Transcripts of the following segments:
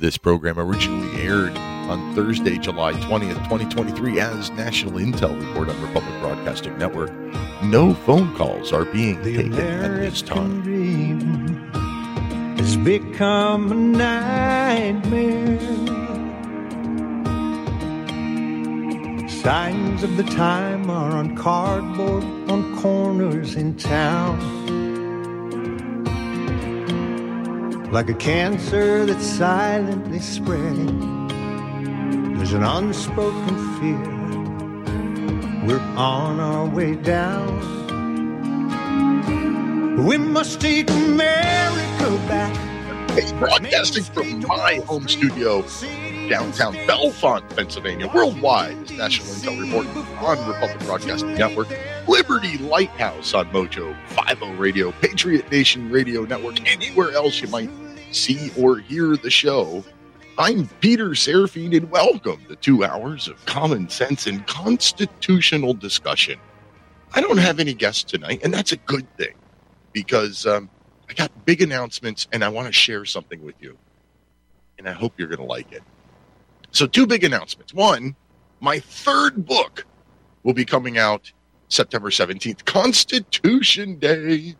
This program originally aired on Thursday, July 20th, 2023, as National Intel Report on Republic Broadcasting Network. No phone calls are being The taken at this time. dream has become a nightmare. Signs of the time are on cardboard on corners in town. Like a cancer that's silently spreading, there's an unspoken fear. We're on our way down. We must take America back. Broadcasting from my home studio, downtown Bellefonte, Pennsylvania, worldwide is National Intel Report on Republic Broadcasting Network, Liberty Lighthouse on Mojo 50 Radio, Patriot Nation Radio Network, anywhere else you might see or hear the show. I'm Peter Serafine, and welcome to two hours of common sense and constitutional discussion. I don't have any guests tonight, and that's a good thing because um, I got big announcements and I want to share something with you. And I hope you're going to like it. So, two big announcements. One, my third book will be coming out September 17th, Constitution Day.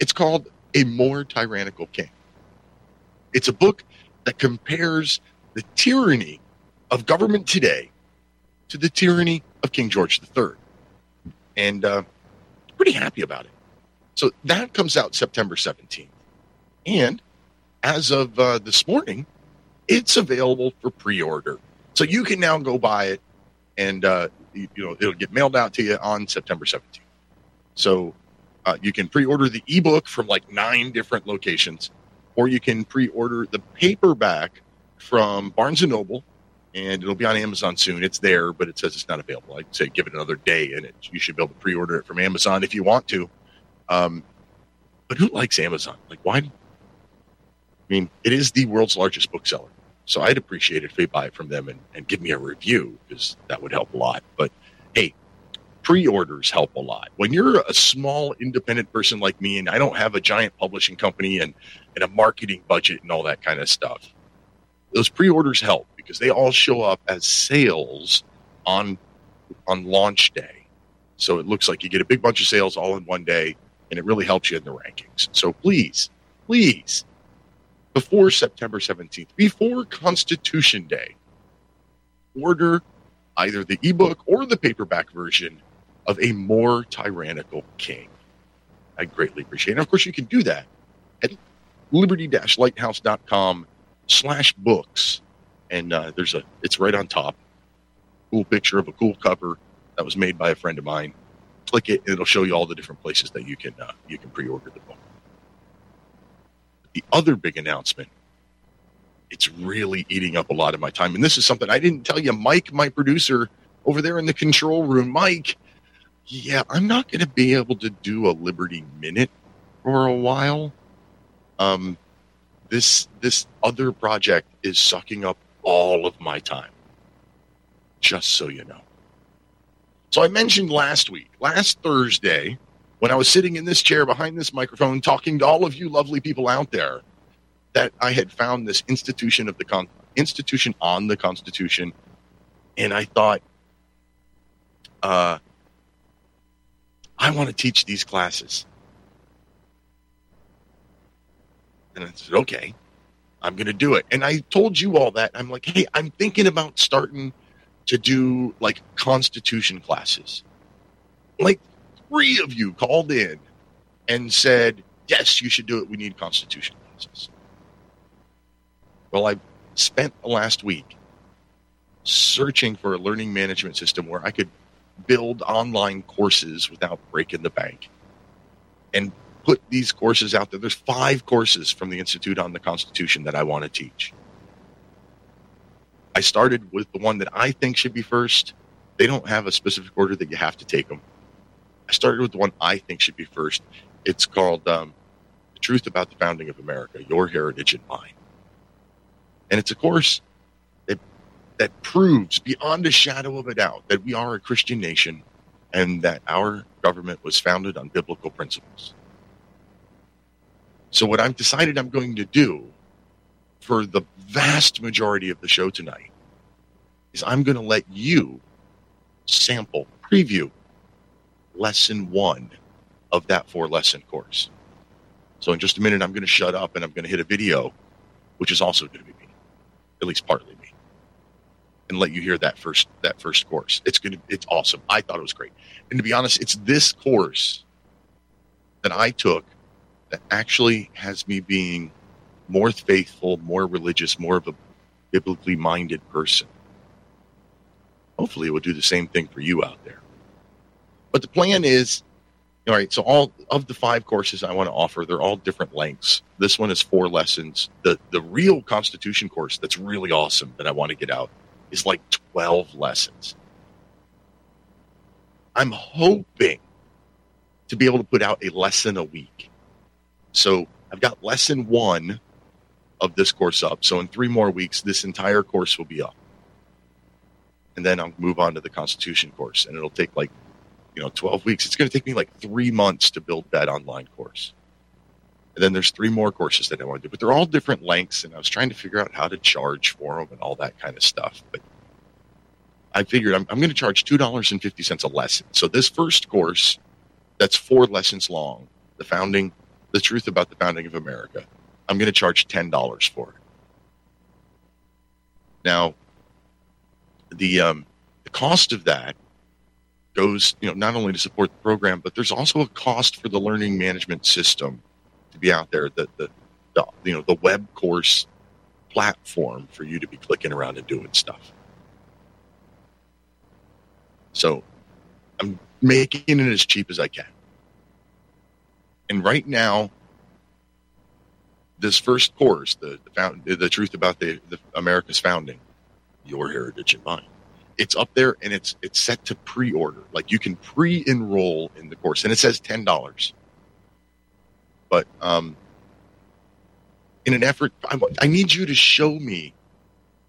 It's called A More Tyrannical King. It's a book that compares the tyranny of government today to the tyranny of King George III. And uh, pretty happy about it. So that comes out September 17th. And as of uh, this morning, it's available for pre order. So you can now go buy it and, uh, you, you know, it'll get mailed out to you on September 17th. So uh, you can pre order the ebook from like nine different locations, or you can pre order the paperback from Barnes and Noble. And it'll be on Amazon soon. It's there, but it says it's not available. I'd say give it another day, and it, you should be able to pre-order it from Amazon if you want to. Um, but who likes Amazon? Like, why? I mean, it is the world's largest bookseller. So I'd appreciate it if they buy it from them and, and give me a review because that would help a lot. But hey, pre orders help a lot. When you're a small independent person like me and I don't have a giant publishing company and, and a marketing budget and all that kind of stuff, those pre orders help because they all show up as sales on on launch day. So it looks like you get a big bunch of sales all in one day and it really helps you in the rankings. So please, please, before September 17th, before Constitution Day, order either the ebook or the paperback version of A More Tyrannical King. I greatly appreciate it. And of course, you can do that at liberty-lighthouse.com slash books. And uh, there's a, it's right on top. Cool picture of a cool cover that was made by a friend of mine click it, it'll show you all the different places that you can uh, you can pre-order the book. The other big announcement, it's really eating up a lot of my time, and this is something I didn't tell you. Mike, my producer over there in the control room, Mike. Yeah, I'm not going to be able to do a Liberty Minute for a while. Um, this this other project is sucking up all of my time. Just so you know. So I mentioned last week, last Thursday, when I was sitting in this chair behind this microphone talking to all of you lovely people out there, that I had found this institution of the con- institution on the Constitution, and I thought, uh, I want to teach these classes. And I said, okay, I'm going to do it. And I told you all that. I'm like, hey, I'm thinking about starting to do like constitution classes. Like three of you called in and said, yes, you should do it. We need constitutional classes. Well, I spent the last week searching for a learning management system where I could build online courses without breaking the bank and put these courses out there. There's five courses from the Institute on the Constitution that I want to teach. I started with the one that I think should be first. They don't have a specific order that you have to take them. I started with the one I think should be first. It's called um, The Truth About the Founding of America Your Heritage and Mine. And it's a course that, that proves beyond a shadow of a doubt that we are a Christian nation and that our government was founded on biblical principles. So, what I've decided I'm going to do for the vast majority of the show tonight is I'm going to let you sample, preview lesson one of that four lesson course. So in just a minute, I'm going to shut up and I'm going to hit a video, which is also going to be me, at least partly me, and let you hear that first that first course. It's going to it's awesome. I thought it was great, and to be honest, it's this course that I took that actually has me being more faithful, more religious, more of a biblically minded person. Hopefully, it will do the same thing for you out there. But the plan is all right, so all of the five courses I want to offer, they're all different lengths. This one is four lessons. The the real Constitution course that's really awesome that I want to get out is like 12 lessons. I'm hoping to be able to put out a lesson a week. So I've got lesson one of this course up. So in three more weeks, this entire course will be up. And then I'll move on to the Constitution course, and it'll take like you know 12 weeks. It's going to take me like three months to build that online course. And then there's three more courses that i want to do but they're all different lengths and i was trying to figure out how to charge for them and all that kind of stuff but i figured i'm, I'm going to charge $2.50 a lesson. So this first course that's four lessons long the founding the truth about the founding of america i'm going to charge $10 for it. Now the um, the cost of that goes, you know, not only to support the program, but there's also a cost for the learning management system to be out there. The the, the you know the web course platform for you to be clicking around and doing stuff. So I'm making it as cheap as I can. And right now, this first course, the the, found, the truth about the, the America's founding, your heritage and mine it's up there and it's it's set to pre-order. Like you can pre-enroll in the course, and it says ten dollars. But um, in an effort, I, I need you to show me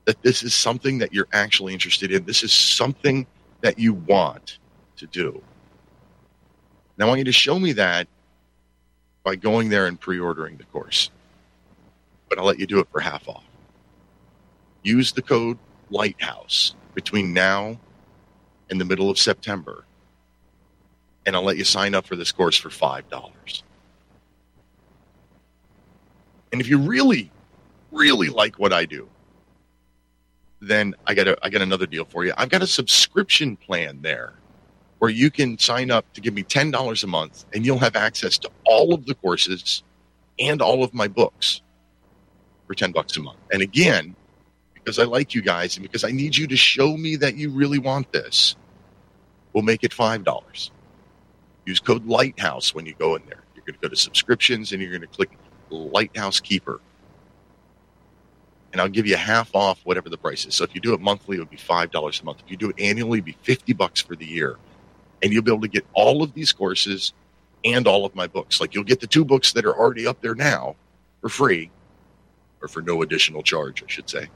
that this is something that you're actually interested in. This is something that you want to do. Now, I want you to show me that by going there and pre-ordering the course. But I'll let you do it for half off. Use the code Lighthouse between now and the middle of September. And I'll let you sign up for this course for $5. And if you really, really like what I do, then I got a, I got another deal for you. I've got a subscription plan there where you can sign up to give me $10 a month and you'll have access to all of the courses and all of my books for 10 bucks a month. And again, because I like you guys and because I need you to show me that you really want this, we'll make it $5. Use code Lighthouse when you go in there. You're going to go to subscriptions and you're going to click Lighthouse Keeper. And I'll give you half off whatever the price is. So if you do it monthly, it would be $5 a month. If you do it annually, it'd be 50 bucks for the year. And you'll be able to get all of these courses and all of my books. Like you'll get the two books that are already up there now for free or for no additional charge, I should say.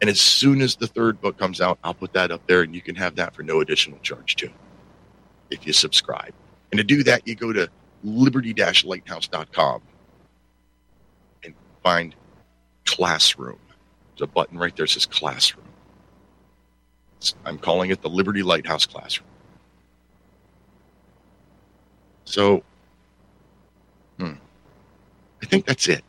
And as soon as the third book comes out, I'll put that up there and you can have that for no additional charge too, if you subscribe. And to do that, you go to liberty lighthouse.com and find classroom. There's a button right there that says classroom. I'm calling it the Liberty Lighthouse Classroom. So, hmm, I think that's it.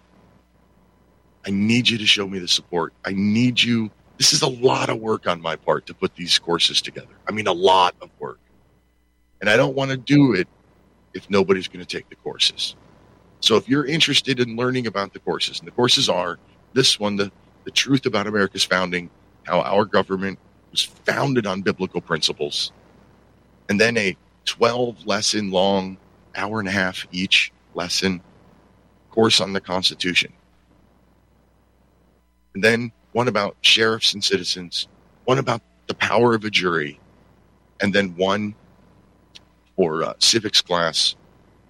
I need you to show me the support. I need you. This is a lot of work on my part to put these courses together. I mean, a lot of work. And I don't want to do it if nobody's going to take the courses. So if you're interested in learning about the courses, and the courses are this one, the, the truth about America's founding, how our government was founded on biblical principles, and then a 12 lesson long, hour and a half each lesson course on the Constitution and then one about sheriffs and citizens, one about the power of a jury, and then one for uh, civics class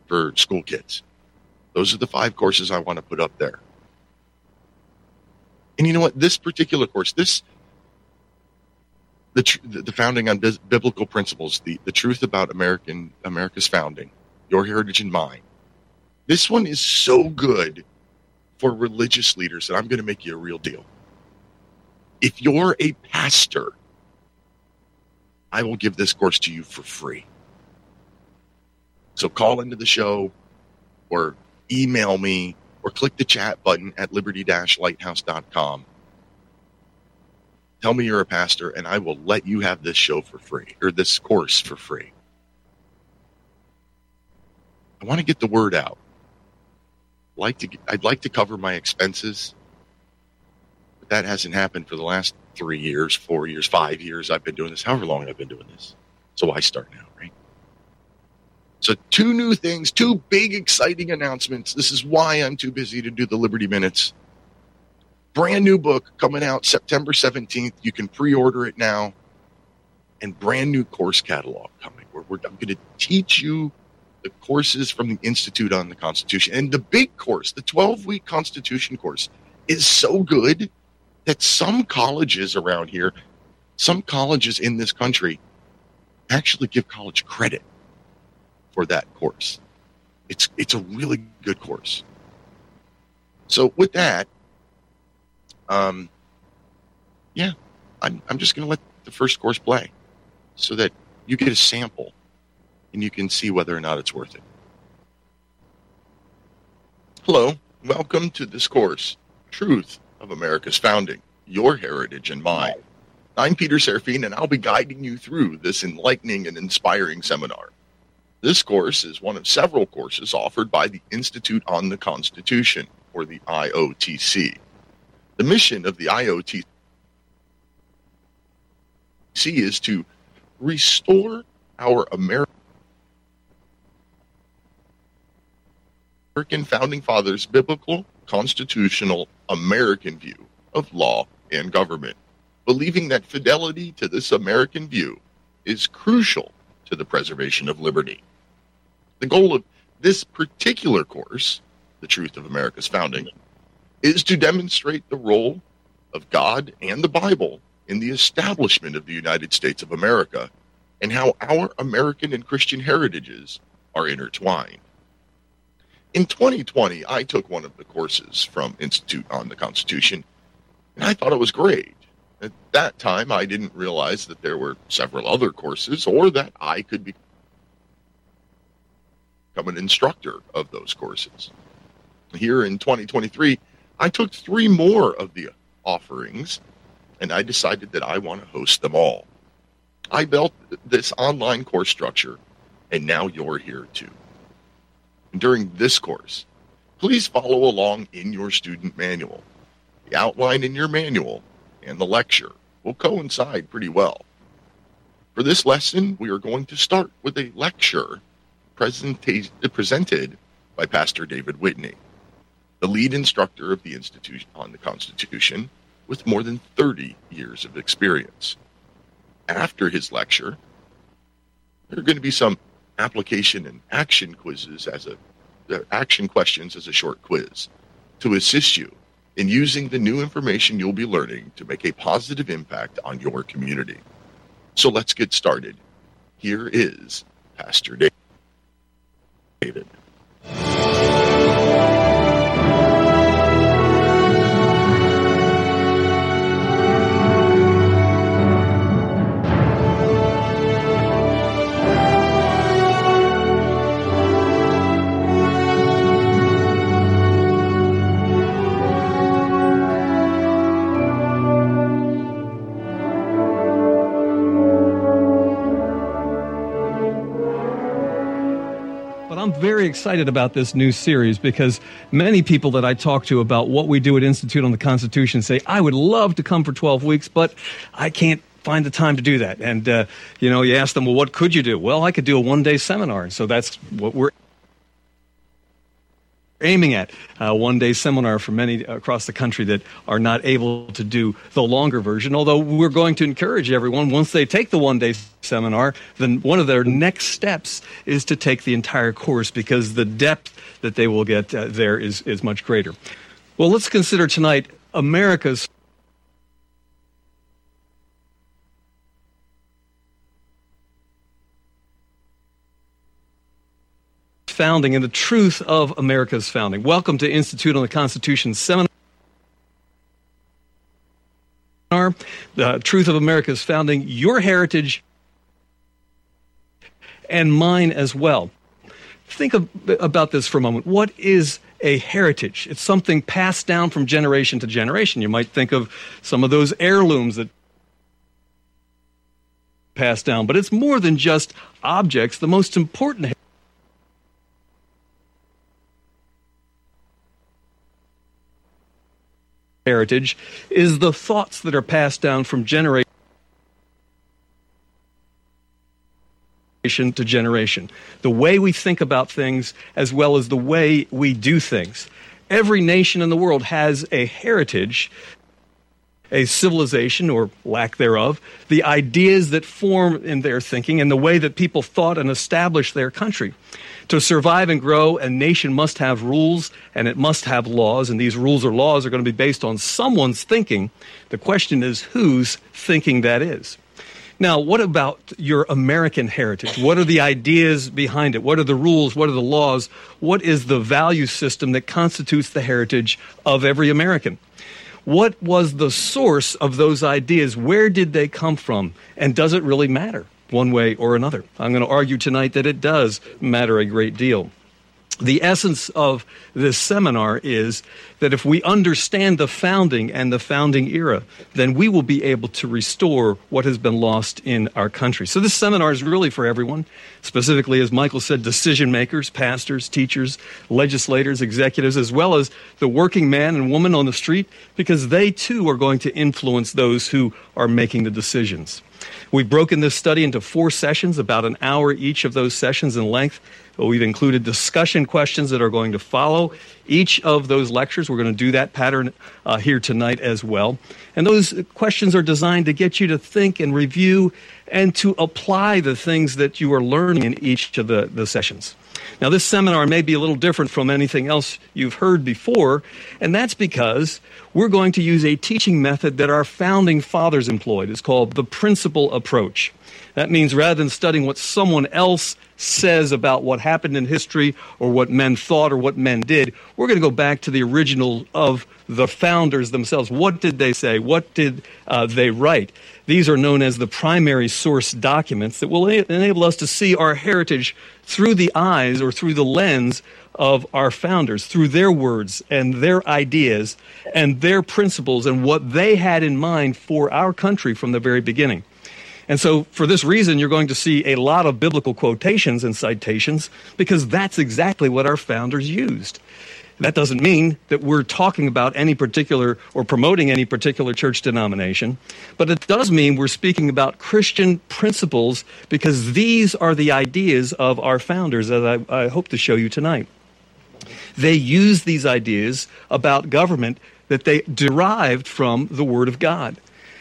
for school kids. Those are the five courses I want to put up there. And you know what? This particular course, this the tr- the founding on biblical principles, the the truth about American America's founding, your heritage and mine. This one is so good for religious leaders, and I'm going to make you a real deal. If you're a pastor, I will give this course to you for free. So call into the show or email me or click the chat button at liberty-lighthouse.com. Tell me you're a pastor and I will let you have this show for free or this course for free. I want to get the word out. Like to I'd like to cover my expenses. But that hasn't happened for the last 3 years, 4 years, 5 years I've been doing this, however long I've been doing this. So I start now, right? So, two new things, two big exciting announcements. This is why I'm too busy to do the Liberty Minutes. Brand new book coming out September 17th. You can pre order it now. And brand new course catalog coming. Where I'm going to teach you the courses from the Institute on the Constitution. And the big course, the 12 week Constitution course, is so good that some colleges around here, some colleges in this country, actually give college credit for that course. It's it's a really good course. So with that, um, yeah, I'm I'm just going to let the first course play, so that you get a sample, and you can see whether or not it's worth it. Hello, welcome to this course, Truth of America's Founding: Your Heritage and Mine. I'm Peter Serafine, and I'll be guiding you through this enlightening and inspiring seminar. This course is one of several courses offered by the Institute on the Constitution, or the IOTC. The mission of the IOTC is to restore our American founding fathers' biblical, constitutional, American view of law and government, believing that fidelity to this American view is crucial to the preservation of liberty. The goal of this particular course, The Truth of America's Founding, is to demonstrate the role of God and the Bible in the establishment of the United States of America and how our American and Christian heritages are intertwined. In 2020, I took one of the courses from Institute on the Constitution, and I thought it was great. At that time, I didn't realize that there were several other courses or that I could become an instructor of those courses. Here in 2023, I took three more of the offerings and I decided that I want to host them all. I built this online course structure and now you're here too. During this course, please follow along in your student manual. The outline in your manual and the lecture will coincide pretty well. For this lesson, we are going to start with a lecture presented by Pastor David Whitney, the lead instructor of the Institute on the Constitution with more than 30 years of experience. After his lecture, there are going to be some application and action quizzes as a action questions as a short quiz to assist you in using the new information you'll be learning to make a positive impact on your community. So let's get started. Here is Pastor David. Excited about this new series because many people that I talk to about what we do at Institute on the Constitution say, I would love to come for 12 weeks, but I can't find the time to do that. And, uh, you know, you ask them, well, what could you do? Well, I could do a one day seminar. And so that's what we're aiming at a one day seminar for many across the country that are not able to do the longer version. Although we're going to encourage everyone, once they take the one day seminar, then one of their next steps is to take the entire course because the depth that they will get uh, there is, is much greater. Well, let's consider tonight America's founding and the truth of America's founding. Welcome to Institute on the Constitution seminar. The truth of America's founding, your heritage, and mine as well. Think of, about this for a moment. What is a heritage? It's something passed down from generation to generation. You might think of some of those heirlooms that passed down, but it's more than just objects. The most important heritage is the thoughts that are passed down from generation to generation. The way we think about things as well as the way we do things. Every nation in the world has a heritage a civilization or lack thereof, the ideas that form in their thinking, and the way that people thought and established their country. To survive and grow, a nation must have rules and it must have laws, and these rules or laws are going to be based on someone's thinking. The question is whose thinking that is. Now, what about your American heritage? What are the ideas behind it? What are the rules? What are the laws? What is the value system that constitutes the heritage of every American? What was the source of those ideas? Where did they come from? And does it really matter one way or another? I'm going to argue tonight that it does matter a great deal the essence of this seminar is that if we understand the founding and the founding era, then we will be able to restore what has been lost in our country. So, this seminar is really for everyone, specifically, as Michael said, decision makers, pastors, teachers, legislators, executives, as well as the working man and woman on the street, because they too are going to influence those who are making the decisions. We've broken this study into four sessions, about an hour each of those sessions in length. We've included discussion questions that are going to follow each of those lectures. We're going to do that pattern uh, here tonight as well. And those questions are designed to get you to think and review and to apply the things that you are learning in each of the, the sessions. Now, this seminar may be a little different from anything else you've heard before, and that's because we're going to use a teaching method that our founding fathers employed. It's called the principle approach. That means rather than studying what someone else says about what happened in history or what men thought or what men did, we're going to go back to the original of the founders themselves. What did they say? What did uh, they write? These are known as the primary source documents that will enable us to see our heritage through the eyes or through the lens of our founders, through their words and their ideas and their principles and what they had in mind for our country from the very beginning. And so, for this reason, you're going to see a lot of biblical quotations and citations because that's exactly what our founders used. That doesn't mean that we're talking about any particular or promoting any particular church denomination, but it does mean we're speaking about Christian principles because these are the ideas of our founders, as I, I hope to show you tonight. They use these ideas about government that they derived from the Word of God.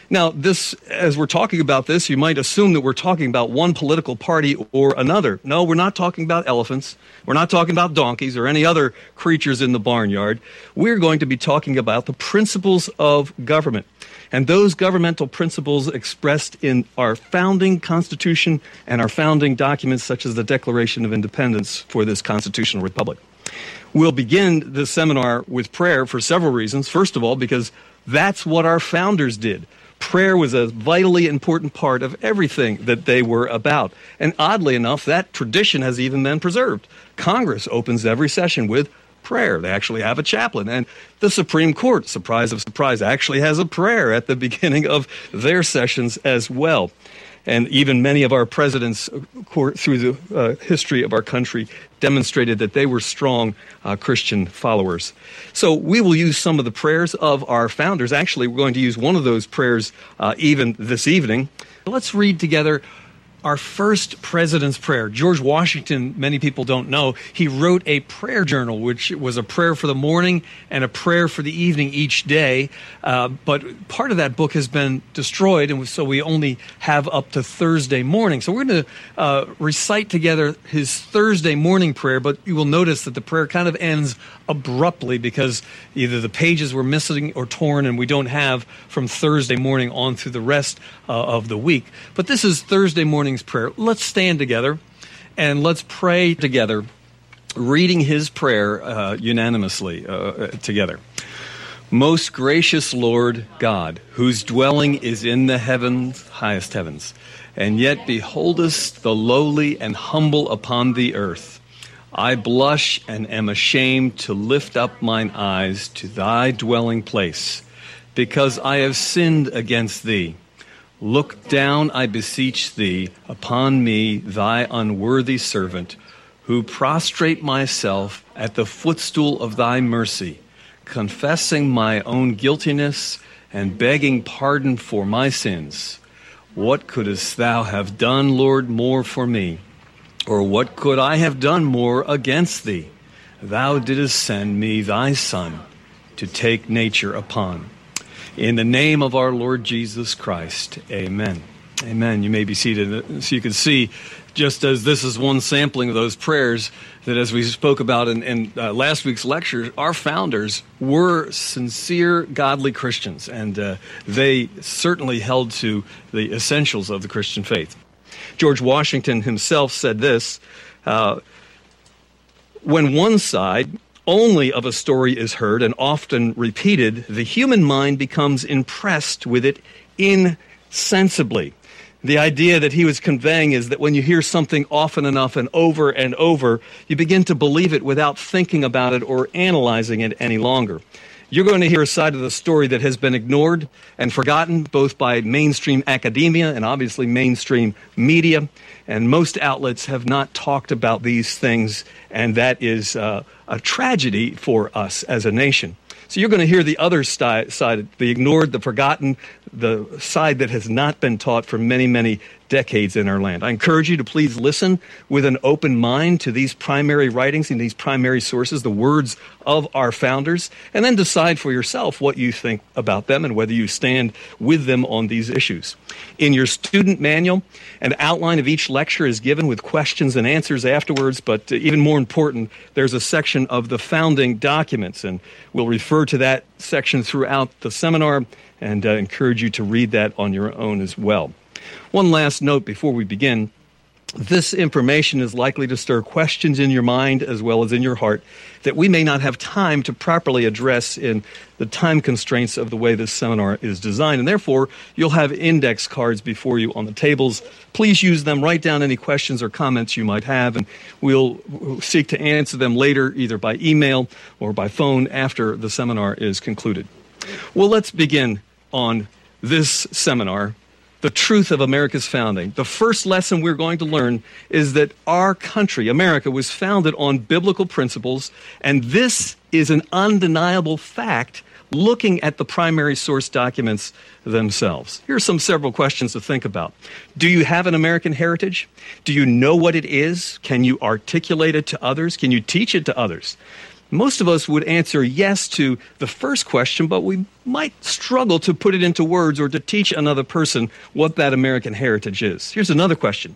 Now, this, as we're talking about this, you might assume that we're talking about one political party or another. No, we're not talking about elephants. We're not talking about donkeys or any other creatures in the barnyard. We're going to be talking about the principles of government. And those governmental principles expressed in our founding constitution and our founding documents, such as the Declaration of Independence for this constitutional republic. We'll begin this seminar with prayer for several reasons. First of all, because that's what our founders did prayer was a vitally important part of everything that they were about. And oddly enough, that tradition has even been preserved. Congress opens every session with prayer. They actually have a chaplain. And the Supreme Court, surprise of surprise, actually has a prayer at the beginning of their sessions as well and even many of our presidents uh, through the uh, history of our country demonstrated that they were strong uh, Christian followers. So we will use some of the prayers of our founders. Actually, we're going to use one of those prayers uh, even this evening. Let's read together our first president's prayer. George Washington, many people don't know, he wrote a prayer journal, which was a prayer for the morning and a prayer for the evening each day. Uh, but part of that book has been destroyed, and so we only have up to Thursday morning. So we're going to uh, recite together his Thursday morning prayer, but you will notice that the prayer kind of ends abruptly because either the pages were missing or torn, and we don't have from Thursday morning on through the rest uh, of the week. But this is Thursday morning prayer. Let's stand together and let's pray together reading his prayer uh, unanimously uh, together. Most gracious Lord God, whose dwelling is in the heavens, highest heavens, and yet beholdest the lowly and humble upon the earth. I blush and am ashamed to lift up mine eyes to thy dwelling place, because I have sinned against thee. Look down, I beseech thee, upon me, thy unworthy servant, who prostrate myself at the footstool of thy mercy confessing my own guiltiness and begging pardon for my sins. What couldst thou have done, Lord, more for me? Or what could I have done more against thee? Thou didst send me thy Son to take nature upon. In the name of our Lord Jesus Christ, amen. Amen. You may be seated. So you can see, just as this is one sampling of those prayers, that as we spoke about in, in uh, last week's lecture, our founders were sincere, godly Christians, and uh, they certainly held to the essentials of the Christian faith. George Washington himself said this uh, When one side only of a story is heard and often repeated, the human mind becomes impressed with it insensibly the idea that he was conveying is that when you hear something often enough and over and over, you begin to believe it without thinking about it or analyzing it any longer. You're going to hear a side of the story that has been ignored and forgotten both by mainstream academia and obviously mainstream media. And most outlets have not talked about these things, and that is uh, a tragedy for us as a nation. So you're going to hear the other side, the ignored, the forgotten, the side that has not been taught for many, many decades in our land. I encourage you to please listen with an open mind to these primary writings and these primary sources, the words of our founders, and then decide for yourself what you think about them and whether you stand with them on these issues. In your student manual, an outline of each lecture is given with questions and answers afterwards, but even more important, there's a section of the founding documents, and we'll refer to that section throughout the seminar and uh, encourage you to read that on your own as well. One last note before we begin. This information is likely to stir questions in your mind as well as in your heart that we may not have time to properly address in the time constraints of the way this seminar is designed. And therefore, you'll have index cards before you on the tables. Please use them. Write down any questions or comments you might have, and we'll seek to answer them later, either by email or by phone after the seminar is concluded. Well, let's begin on this seminar the truth of America's founding. The first lesson we're going to learn is that our country, America, was founded on biblical principles, and this is an undeniable fact looking at the primary source documents themselves. Here are some several questions to think about. Do you have an American heritage? Do you know what it is? Can you articulate it to others? Can you teach it to others? Most of us would answer yes to the first question, but we might struggle to put it into words or to teach another person what that American heritage is. Here's another question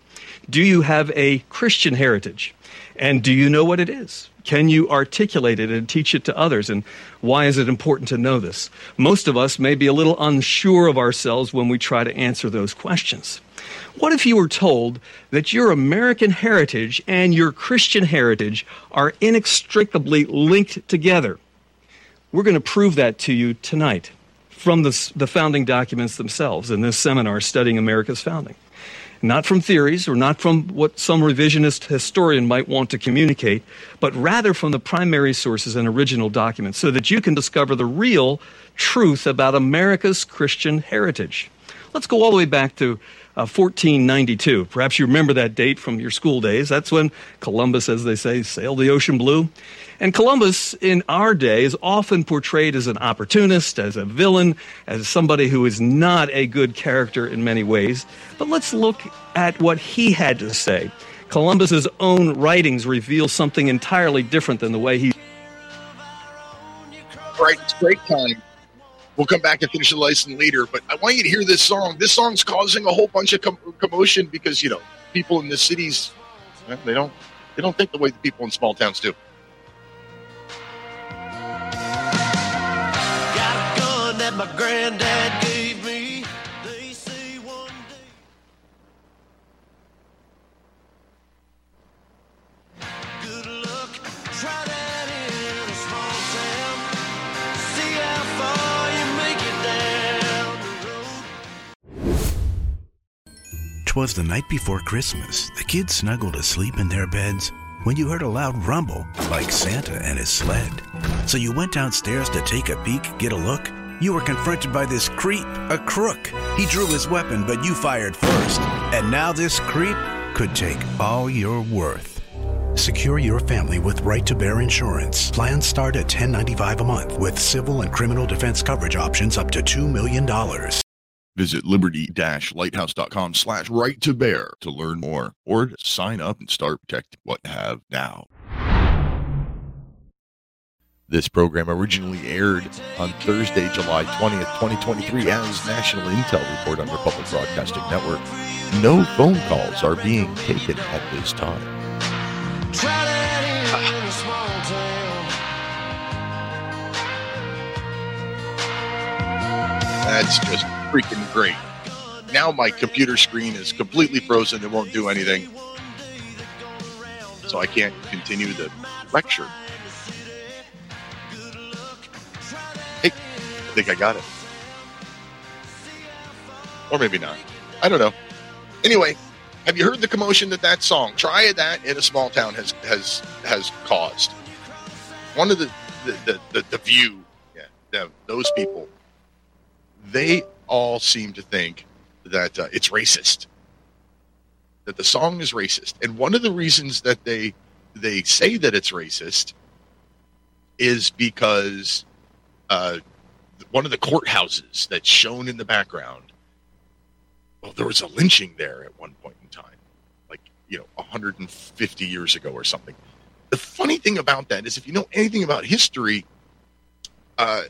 Do you have a Christian heritage? And do you know what it is? Can you articulate it and teach it to others? And why is it important to know this? Most of us may be a little unsure of ourselves when we try to answer those questions. What if you were told that your American heritage and your Christian heritage are inextricably linked together? We're going to prove that to you tonight from the, the founding documents themselves in this seminar studying America's founding. Not from theories or not from what some revisionist historian might want to communicate, but rather from the primary sources and original documents so that you can discover the real truth about America's Christian heritage. Let's go all the way back to 1492. Uh, Perhaps you remember that date from your school days. That's when Columbus, as they say, sailed the ocean blue. And Columbus in our day is often portrayed as an opportunist, as a villain, as somebody who is not a good character in many ways. But let's look at what he had to say. Columbus's own writings reveal something entirely different than the way he. Right, great time We'll come back and finish the lesson later, but I want you to hear this song. This song's causing a whole bunch of com- commotion because you know people in the cities eh, they don't they don't think the way the people in small towns do. 'Twas the night before Christmas. The kids snuggled asleep in their beds when you heard a loud rumble, like Santa and his sled. So you went downstairs to take a peek, get a look. You were confronted by this creep, a crook. He drew his weapon, but you fired first. And now this creep could take all your worth. Secure your family with right to bear insurance. Plans start at $10.95 a month with civil and criminal defense coverage options up to $2 million. Visit liberty-lighthouse.com slash right to bear to learn more or to sign up and start protecting what you have now. This program originally aired on Thursday, July 20th, 2023 as National Intel Report on Republic Broadcasting Network. No phone calls are being taken at this time. That's just freaking great. Now my computer screen is completely frozen It won't do anything. So I can't continue the lecture. Hey, I think I got it. Or maybe not. I don't know. Anyway, have you heard the commotion that that song "Try That in a Small Town" has has has caused? One of the the the, the, the view, yeah, those people, they all seem to think that uh, it's racist, that the song is racist, and one of the reasons that they they say that it's racist is because uh, one of the courthouses that's shown in the background. Well, there was a lynching there at one point in time, like you know, 150 years ago or something. The funny thing about that is, if you know anything about history, uh,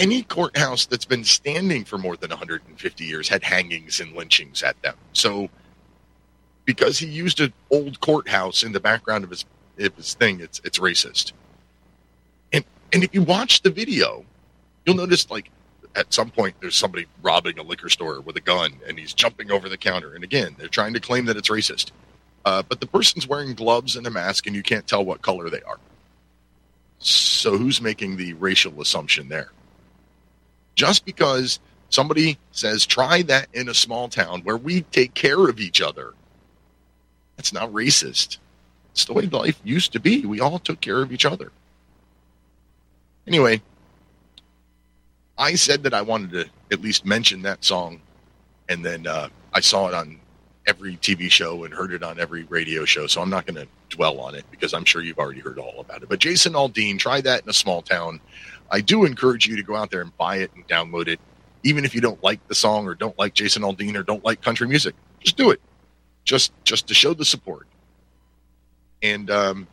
any courthouse that's been standing for more than 150 years had hangings and lynchings at them. So, because he used an old courthouse in the background of his of his thing, it's it's racist. And and if you watch the video, you'll notice like at some point there's somebody robbing a liquor store with a gun and he's jumping over the counter. And again, they're trying to claim that it's racist. Uh, but the person's wearing gloves and a mask, and you can't tell what color they are. So who's making the racial assumption there? Just because somebody says, try that in a small town where we take care of each other, that's not racist. It's the way life used to be. We all took care of each other. Anyway, I said that I wanted to at least mention that song, and then uh, I saw it on every TV show and heard it on every radio show, so I'm not going to dwell on it because I'm sure you've already heard all about it. But Jason Aldean, try that in a small town. I do encourage you to go out there and buy it and download it, even if you don't like the song or don't like Jason Aldean or don't like country music. Just do it, just just to show the support. And um,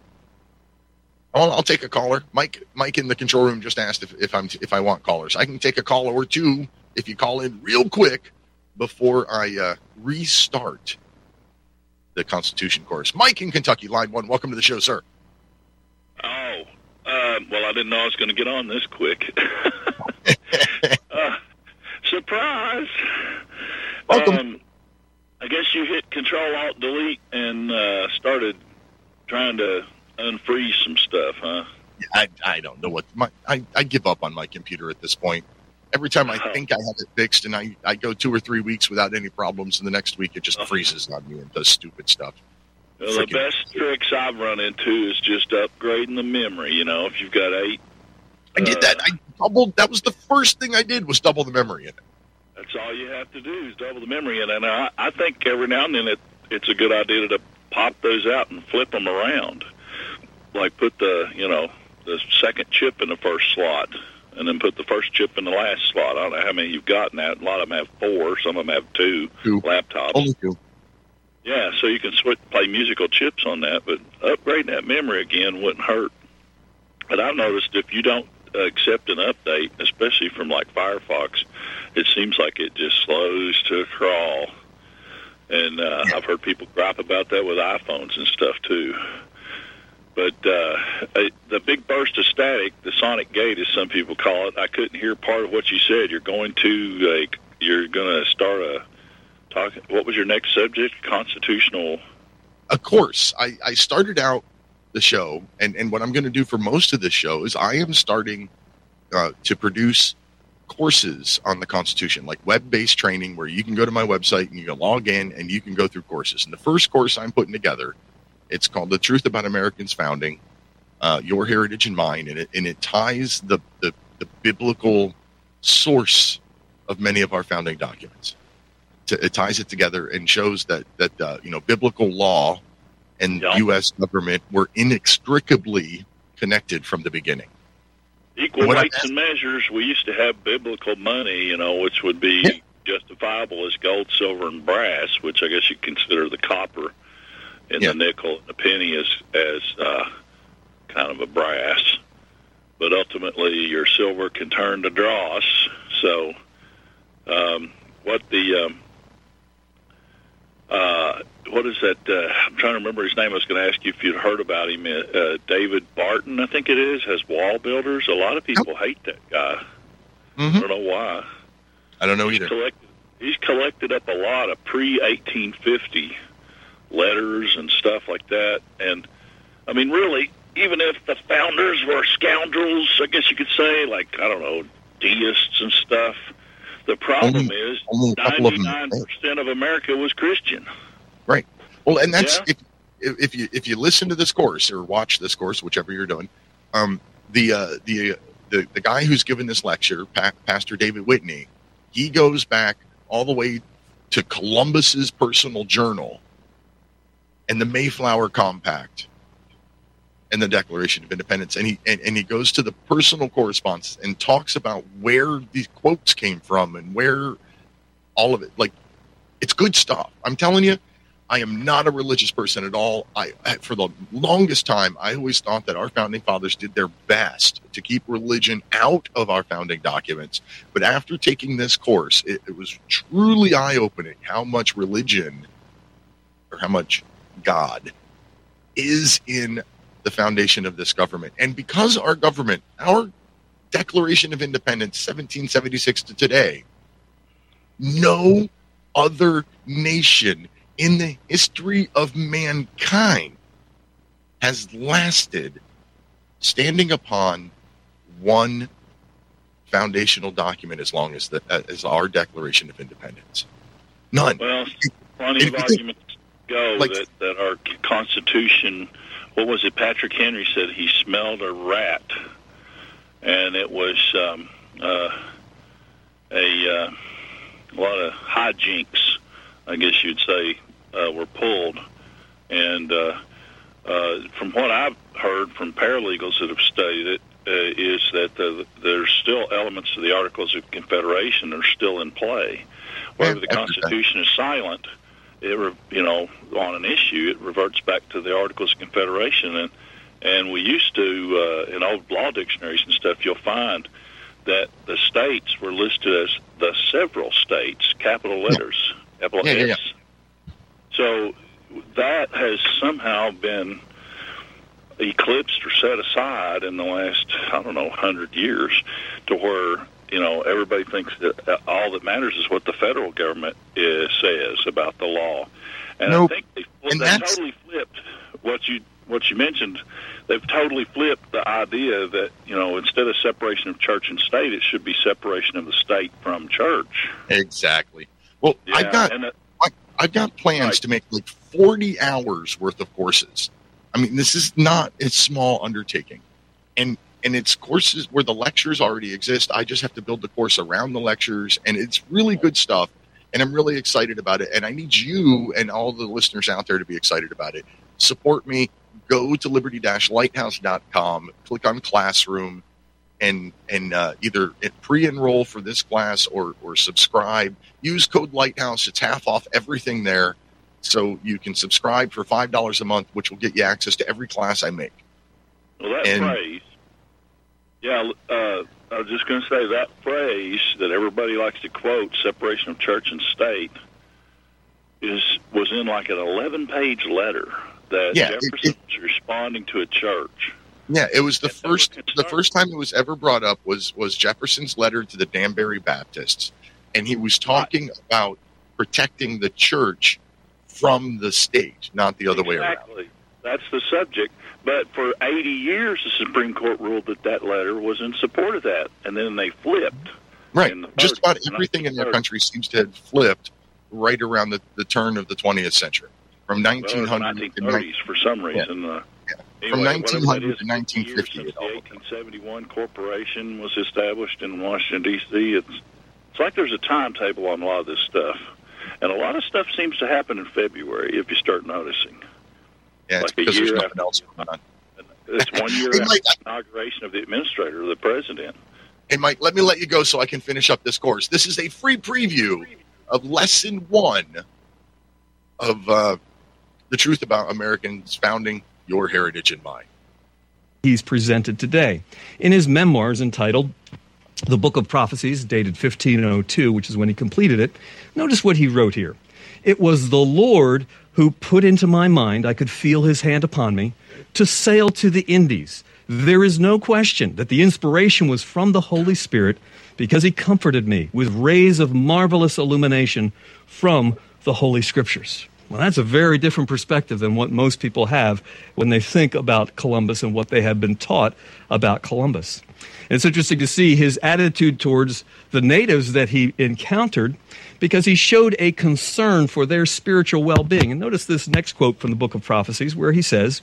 I'll, I'll take a caller. Mike Mike in the control room just asked if, if I'm if I want callers. I can take a call or two if you call in real quick before I uh, restart the Constitution course. Mike in Kentucky, line one. Welcome to the show, sir. Oh, uh, well, I didn't know I was going to get on this quick. uh, surprise! Welcome. Um, I guess you hit Control Alt Delete and uh, started trying to unfreeze some stuff, huh? I, I don't know what my I, I give up on my computer at this point. Every time I think I have it fixed, and I, I go two or three weeks without any problems, and the next week it just Uh-huh. freezes on me and does stupid stuff. Well, the best tricks I've run into is just upgrading the memory. You know, if you've got eight, I did that. Uh, I doubled. That was the first thing I did was double the memory in it. that's all you have to do is double the memory. And, and I, I think every now and then it, it's a good idea to pop those out and flip them around. Like put the, you know, the second chip in the first slot and then put the first chip in the last slot. I don't know how many you've got now. A lot of them have four. Some of them have two Two. laptops. Only two. Yeah, so you can switch, play musical chips on that, but upgrading that memory again wouldn't hurt. But I've noticed if you don't accept an update, especially from like Firefox, it seems like it just slows to a crawl. And uh, I've heard people gripe about that with iPhones and stuff too. But uh, I- the big burst of static, the sonic gate, as some people call it, I couldn't hear part of what you said. You're going to like you're going to start a talk. What was your next subject? Constitutional. Of course, I, I started out the show, and, and what I'm going to do for most of the show is I am starting uh, to produce courses on the Constitution, like web based training, where you can go to my website and you can log in and you can go through courses. And the first course I'm putting together, it's called The Truth About Americans Founding, uh, Your Heritage and Mine. And it, and it ties the, the, the biblical source of many of our founding documents. To, it ties it together and shows that, that uh, you know, biblical law and Yeah. U.S. government were inextricably connected from the beginning. Equal What weights and measures. We used to have biblical money, you know, which would be Yeah. justifiable as gold, silver, and brass, which I guess you consider the copper and Yeah. the nickel and the penny as as uh, kind of a brass. But ultimately, your silver can turn to dross. So, um, what the um, what is that? Uh, I'm trying to remember his name. I was going to ask you if you'd heard about him. Uh, David Barton, I think it is, has WallBuilders. A lot of people hate that guy. I Mhm. don't know why. I don't know He's either. collected, he's collected up a lot of pre 1850 letters and stuff like that. And I mean, really, even if the founders were scoundrels, I guess you could say, like I don't know, deists and stuff. The problem Only- is only a couple of 99 percent of America was Christian. Well, and that's Yeah. if, if if you if you listen to this course or watch this course, whichever you're doing, um, the uh, the the the guy who's given this lecture, pa- Pastor David Whitney, he goes back all the way to Columbus's personal journal and the Mayflower Compact and the Declaration of Independence, and he and, and he goes to the personal correspondence and talks about where these quotes came from and where all of it. Like, it's good stuff. I'm telling you. I am not a religious person at all. I, for the longest time I always thought that our founding fathers did their best to keep religion out of our founding documents. But after taking this course, it, it was truly eye-opening how much religion or how much God is in the foundation of this government. And because our government, our Declaration of Independence 1776 to today, no other nation in the history of mankind has lasted standing upon one foundational document as long as the as our Declaration of Independence. None. Well, plenty If of arguments go like- that, that our Constitution, what was it? Patrick Henry said he smelled a rat, and it was um, uh, a, uh, a lot of hijinks, I guess you'd say, uh, were pulled. And uh, uh, from what I've heard from paralegals that have studied it, uh, is that the, there's still elements of the Articles of Confederation are still in play. Wherever the. Constitution is silent, it re, you know on an issue, it reverts back to the Articles of Confederation, and and we used to uh, in old law dictionaries and stuff, you'll find that the states were listed as the several states, capital letters, capital Yeah, yeah, S. So that has somehow been eclipsed or set aside in the last I don't know hundred years, to where you know everybody thinks that uh, all that matters is what the federal government is, says about the law, and Nope. I think they, And they that's- totally flipped what you what you mentioned. They've totally flipped the idea that you know instead of separation of church and state, it should be separation of the state from church. Exactly. Well, Yeah, I've got and uh, I've got plans Right. to make like 40 hours worth of courses. I mean, this is not a small undertaking. And and it's courses where the lectures already exist. I just have to build the course around the lectures and it's really good stuff and I'm really excited about it and I need you and all the listeners out there to be excited about it. Support me. Go to liberty-lighthouse.com, click on classroom and and uh, either pre-enroll for this class or or subscribe. Use code lighthouse. It's half off everything there. So you can subscribe for five dollars a month which will get you access to every class i make. Well, that And- phrase, yeah, uh, I was just going to say that phrase that everybody likes to quote, "separation of church and state," is was in like an eleven-page letter that Yeah, it- Jefferson it- was responding to a church. Yeah it was the first the first time it was ever brought up was was jefferson's letter to the danbury baptists and he was talking about protecting the church from the state not the other way around exactly. That's the subject. But for 80 years, the Supreme Court ruled that that letter was in support of that, and then they flipped. Right. the Just about everything in their country seems to have flipped right around the, the turn of the 20th century. From Well, it was 1900 to 1930s for some reason. Uh, Yeah. From anyway, whatever 1900 that is, to 1950 years it since all the 1871 corporation was established in Washington D.C. It's it's like there's a timetable on a lot of this stuff, and a lot of stuff seems to happen in February if you start noticing. Yeah, it's like because there's nothing after- else going on. It's one year Hey, after Mike, the inauguration of the administrator, the president. Hey, Mike, let me let you go so I can finish up this course. This is a free preview of lesson one of uh, the truth about Americans founding your heritage and mine. he's presented today. In his memoirs entitled The Book of Prophecies, dated 1502, which is when he completed it, notice what he wrote here. It was the Lord who put into my mind, I could feel his hand upon me, to sail to the Indies. There is no question that the inspiration was from the Holy Spirit because he comforted me with rays of marvelous illumination from the Holy Scriptures. Well, that's a very different perspective than what most people have when they think about Columbus and what they have been taught about Columbus. It's interesting to see his attitude towards the natives that he encountered because he showed a concern for their spiritual well being. And notice this next quote from the book of prophecies where he says,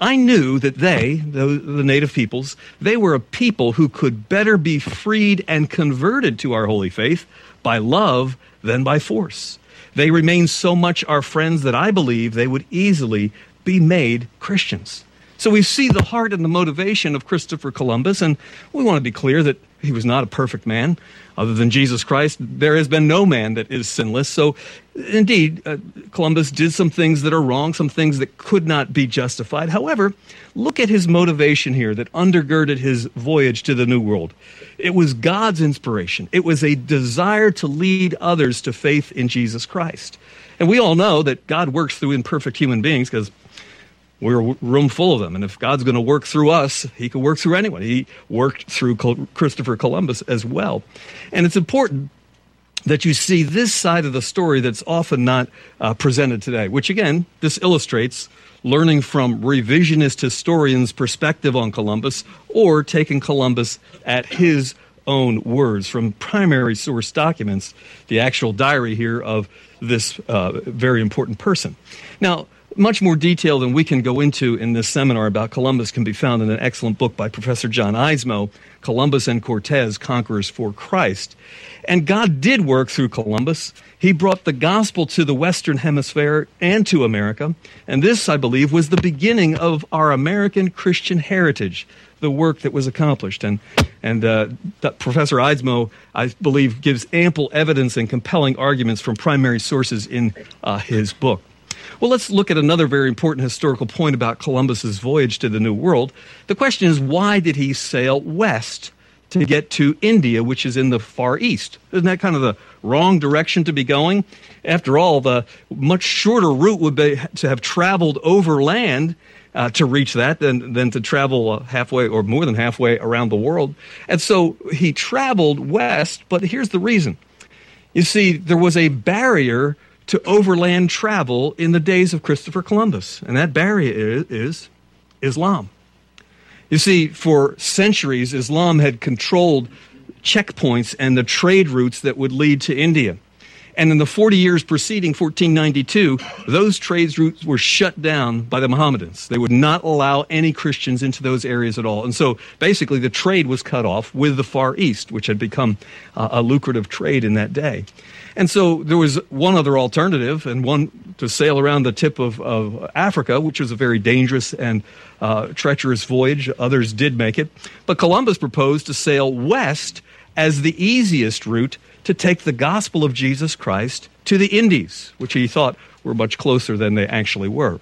I knew that they, the, the native peoples, they were a people who could better be freed and converted to our holy faith by love than by force. They remain so much our friends that I believe they would easily be made Christians. So we see the heart and the motivation of Christopher Columbus, and we want to be clear that he was not a perfect man. Other than Jesus Christ, there has been no man that is sinless. So, indeed, uh, Columbus did some things that are wrong, some things that could not be justified. However, look at his motivation here that undergirded his voyage to the New World. It was God's inspiration, it was a desire to lead others to faith in Jesus Christ. And we all know that God works through imperfect human beings because we're a room full of them. And if God's going to work through us, he can work through anyone. He worked through Christopher Columbus as well. And it's important that you see this side of the story that's often not uh, presented today, which again, this illustrates learning from revisionist historians' perspective on Columbus or taking Columbus at his own words from primary source documents, the actual diary here of this uh, very important person. Now, much more detail than we can go into in this seminar about Columbus can be found in an excellent book by Professor John Eidsmoe, Columbus and Cortez, Conquerors for Christ. And God did work through Columbus. He brought the gospel to the Western Hemisphere and to America. And this, I believe, was the beginning of our American Christian heritage, the work that was accomplished. And, and uh, Professor Eidsmoe, I believe, gives ample evidence and compelling arguments from primary sources in uh, his book. Well, let's look at another very important historical point about Columbus's voyage to the New World. The question is, why did he sail west to get to India, which is in the far east? Isn't that kind of the wrong direction to be going? After all, the much shorter route would be to have traveled overland uh, to reach that than, than to travel uh, halfway or more than halfway around the world. And so he traveled west, but here's the reason. You see, there was a barrier to overland travel in the days of Christopher Columbus, and that barrier is, is, Islam. You see, for centuries, Islam had controlled checkpoints and the trade routes that would lead to India. And in the 40 years preceding 1492, those trade routes were shut down by the Mohammedans. They would not allow any Christians into those areas at all. And so basically, the trade was cut off with the Far East, which had become uh, a lucrative trade in that day. And so there was one other alternative, and one to sail around the tip of, of Africa, which was a very dangerous and uh, treacherous voyage. Others did make it. But Columbus proposed to sail west as the easiest route to take the gospel of Jesus Christ to the Indies, which he thought were much closer than they actually were.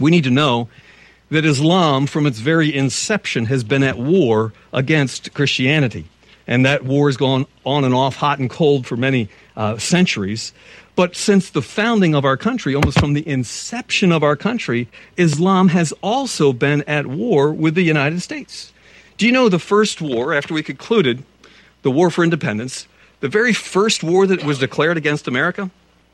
We need to know that Islam, from its very inception, has been at war against Christianity. And that war has gone on and off, hot and cold, for many uh, centuries. But since the founding of our country, almost from the inception of our country, Islam has also been at war with the United States. Do you know the first war, after we concluded the War for Independence, the very first war that was declared against America,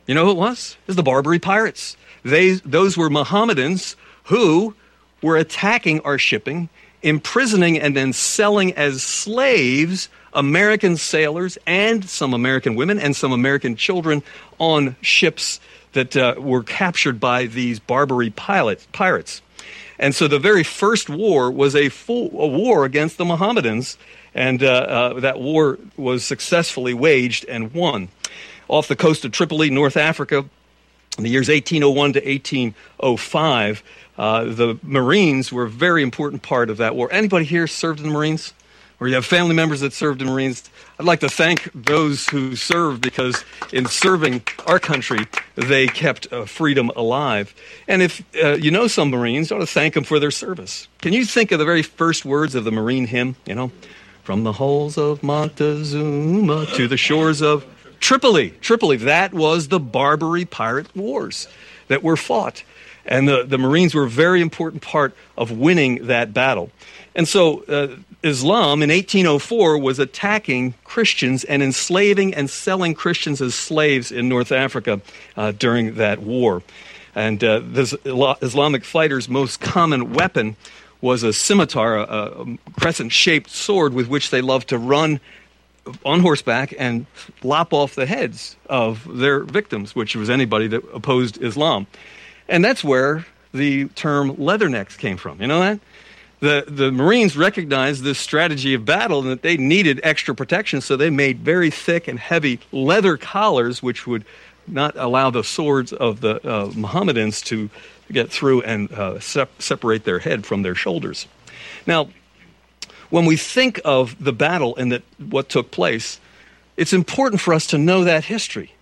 you know who it was? It was the Barbary pirates. They, those were Mohammedans who were attacking our shipping imprisoning and then selling as slaves American sailors and some American women and some American children on ships that uh, were captured by these Barbary pilot, pirates. And so the very first war was a, full, a war against the Mohammedans, and uh, uh, that war was successfully waged and won. Off the coast of Tripoli, North Africa, in the years 1801 to 1805, uh, the Marines were a very important part of that war. Anybody here served in the Marines? Or you have family members that served in the Marines? I'd like to thank those who served because in serving our country, they kept uh, freedom alive. And if uh, you know some Marines, you ought to thank them for their service. Can you think of the very first words of the Marine hymn? You know, from the halls of Montezuma to the shores of Tripoli. Tripoli. That was the Barbary pirate wars that were fought. And the, the Marines were a very important part of winning that battle. And so uh, Islam in 1804 was attacking Christians and enslaving and selling Christians as slaves in North Africa uh, during that war. And uh, Islamic fighters' most common weapon was a scimitar, a, a crescent shaped sword with which they loved to run on horseback and lop off the heads of their victims, which was anybody that opposed Islam. And that's where the term leathernecks came from. You know that? The, the Marines recognized this strategy of battle and that they needed extra protection, so they made very thick and heavy leather collars, which would not allow the swords of the uh, Mohammedans to get through and uh, sep- separate their head from their shoulders. Now, when we think of the battle and that what took place, it's important for us to know that history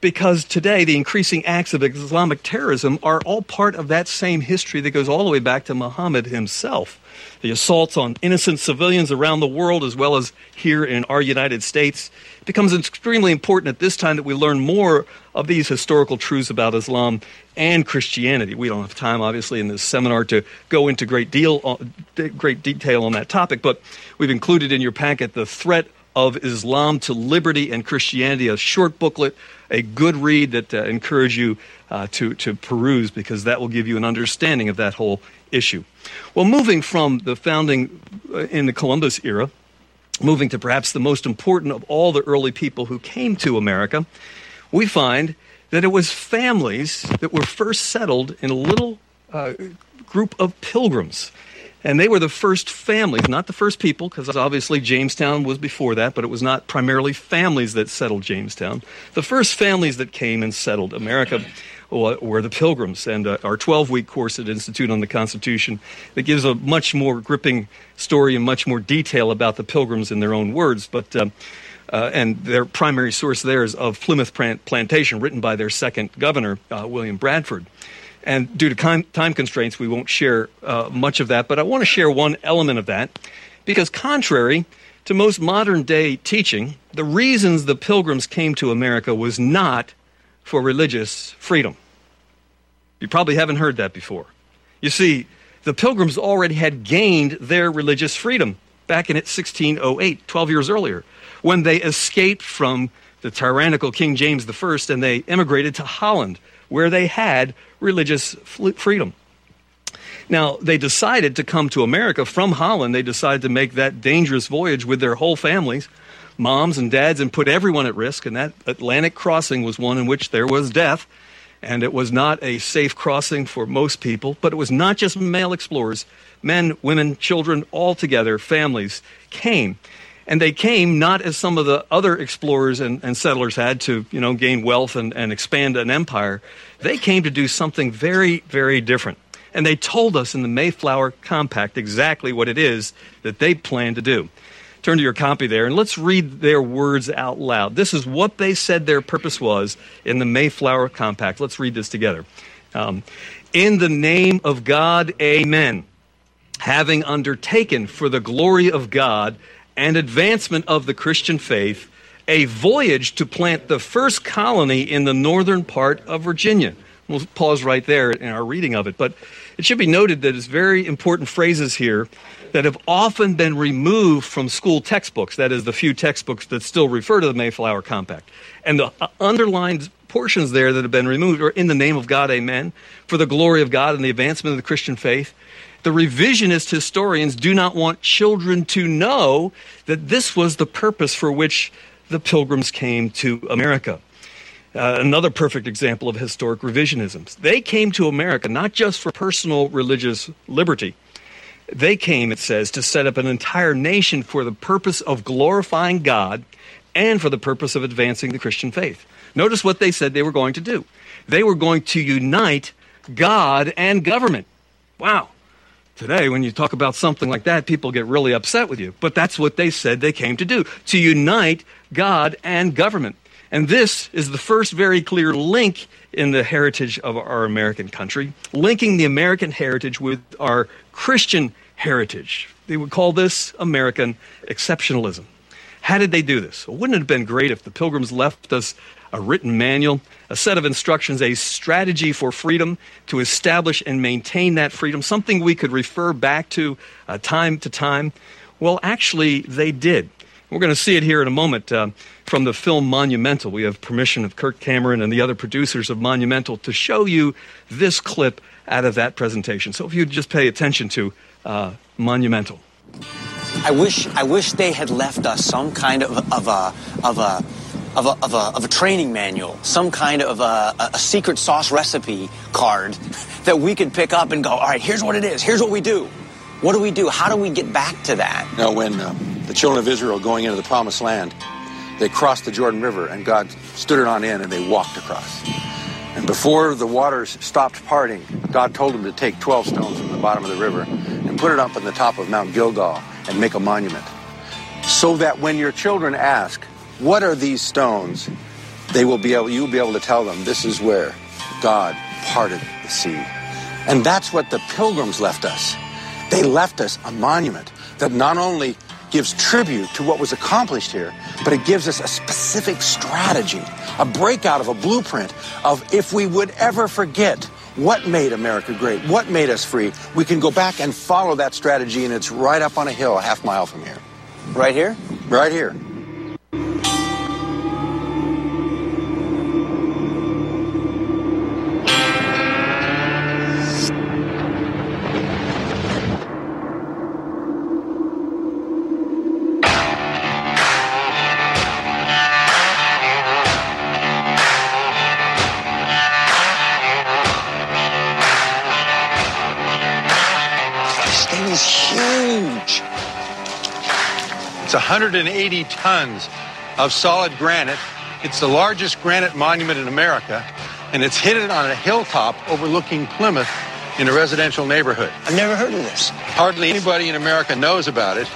because today the increasing acts of Islamic terrorism are all part of that same history that goes all the way back to Muhammad himself. The assaults on innocent civilians around the world, as well as here in our United States, becomes extremely important at this time that we learn more of these historical truths about Islam and Christianity. We don't have time, obviously, in this seminar to go into great deal, uh, great detail on that topic, but we've included in your packet the threat of Islam to Liberty and Christianity, a short booklet, a good read that uh, encourage you uh, to, to peruse because that will give you an understanding of that whole issue. Well, moving from the founding uh, in the Columbus era, moving to perhaps the most important of all the early people who came to America, we find that it was families that were first settled in a little uh, group of pilgrims. And they were the first families, not the first people, because obviously Jamestown was before that, but it was not primarily families that settled Jamestown. The first families that came and settled America were the Pilgrims. And uh, our 12 week course at Institute on the Constitution that gives a much more gripping story and much more detail about the Pilgrims in their own words. But uh, uh, and their primary source there is of Plymouth Plantation, written by their second governor, uh, William Bradford. And due to time constraints, we won't share uh, much of that, but I want to share one element of that because, contrary to most modern day teaching, the reasons the pilgrims came to America was not for religious freedom. You probably haven't heard that before. You see, the pilgrims already had gained their religious freedom back in 1608, 12 years earlier, when they escaped from the tyrannical King James I and they immigrated to Holland where they had religious freedom. Now, they decided to come to America from Holland. They decided to make that dangerous voyage with their whole families, moms and dads, and put everyone at risk. And that Atlantic crossing was one in which there was death. And it was not a safe crossing for most people, but it was not just male explorers. Men, women, children, all together, families came. And they came not as some of the other explorers and, and settlers had to, you know, gain wealth and, and expand an empire. They came to do something very, very different. And they told us in the Mayflower Compact exactly what it is that they plan to do. Turn to your copy there and let's read their words out loud. This is what they said their purpose was in the Mayflower Compact. Let's read this together. Um, in the name of God, amen. Having undertaken for the glory of God and advancement of the Christian faith, a voyage to plant the first colony in the northern part of Virginia. We'll pause right there in our reading of it. But it should be noted that it's very important phrases here that have often been removed from school textbooks, that is, the few textbooks that still refer to the Mayflower Compact. And the uh, underlined portions there that have been removed are in the name of God, amen, for the glory of God and the advancement of the Christian faith. The revisionist historians do not want children to know that this was the purpose for which the pilgrims came to America. Uh, another perfect example of historic revisionism. They came to America not just for personal religious liberty. They came, it says, to set up an entire nation for the purpose of glorifying God and for the purpose of advancing the Christian faith. Notice what they said they were going to do. They were going to unite God and government. Wow. Today, when you talk about something like that, people get really upset with you. But that's what they said they came to do to unite God and government. And this is the first very clear link in the heritage of our American country, linking the American heritage with our Christian heritage. They would call this American exceptionalism. How did they do this? Well, wouldn't it have been great if the pilgrims left us a written manual, a set of instructions, a strategy for freedom to establish and maintain that freedom, something we could refer back to uh, time to time? Well, actually, they did. We're going to see it here in a moment uh, from the film Monumental. We have permission of Kirk Cameron and the other producers of Monumental to show you this clip out of that presentation. So if you'd just pay attention to uh, Monumental. I wish I wish they had left us some kind of, of a of a of a, of a, of a training manual, some kind of a, a secret sauce recipe card that we could pick up and go, all right, here's what it is, here's what we do. What do we do? How do we get back to that? Know, when uh, the children of Israel going into the promised land, they crossed the Jordan River and God stood it on in and they walked across. And before the waters stopped parting, God told them to take 12 stones from the bottom of the river and put it up on the top of Mount Gilgal and make a monument. So that when your children ask, what are these stones? They will be able, you'll be able to tell them this is where God parted the sea. And that's what the pilgrims left us. They left us a monument that not only gives tribute to what was accomplished here, but it gives us a specific strategy, a breakout of a blueprint of if we would ever forget what made America great, what made us free, we can go back and follow that strategy, and it's right up on a hill a half mile from here. Right here? Right here. This 180 tons of solid granite. It's the largest granite monument in America, and it's hidden on a hilltop overlooking Plymouth in a residential neighborhood. I've never heard of this. Hardly anybody in America knows about it,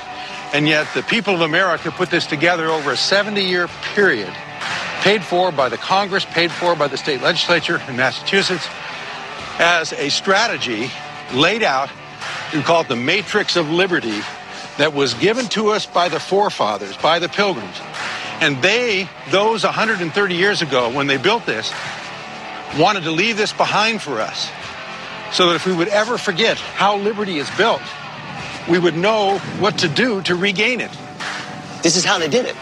and yet the people of America put this together over a 70 year period, paid for by the Congress, paid for by the state legislature in Massachusetts, as a strategy laid out. We call it the Matrix of Liberty that was given to us by the forefathers, by the pilgrims. And they, those 130 years ago, when they built this, wanted to leave this behind for us so that if we would ever forget how liberty is built, we would know what to do to regain it. This is how they did it.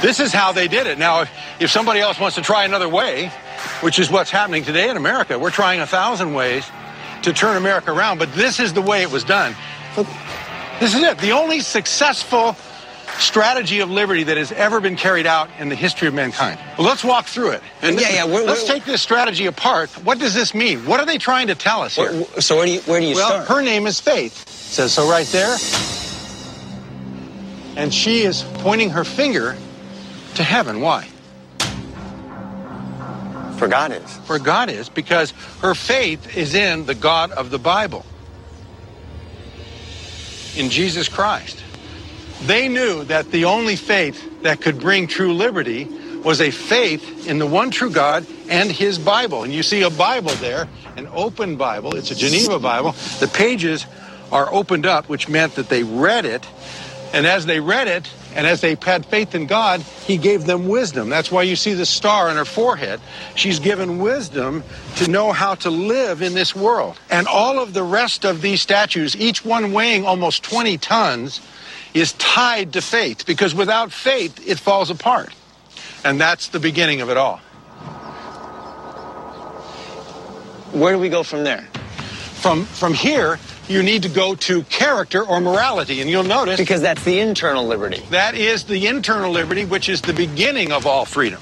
This is how they did it. Now, if, if somebody else wants to try another way, which is what's happening today in America, we're trying a thousand ways to turn America around, but this is the way it was done. This is it. The only successful strategy of liberty that has ever been carried out in the history of mankind. Well, let's walk through it. And Yeah, yeah, we're- let's we're- take this strategy apart. What does this mean? What are they trying to tell us here? So where do you where do you well, start? her name is Faith. It says so right there. And she is pointing her finger to heaven. Why? For God is. For God is, because her faith is in the God of the Bible, in Jesus Christ. They knew that the only faith that could bring true liberty was a faith in the one true God and his Bible. And you see a Bible there, an open Bible. It's a Geneva Bible. The pages are opened up, which meant that they read it. And as they read it, and as they had faith in God, he gave them wisdom. That's why you see the star on her forehead. She's given wisdom to know how to live in this world. And all of the rest of these statues, each one weighing almost 20 tons, is tied to faith because without faith, it falls apart. And that's the beginning of it all. Where do we go from there? From from here, you need to go to character or morality, and you'll notice Because that's the internal liberty. that is the internal liberty, which is the beginning of all freedom.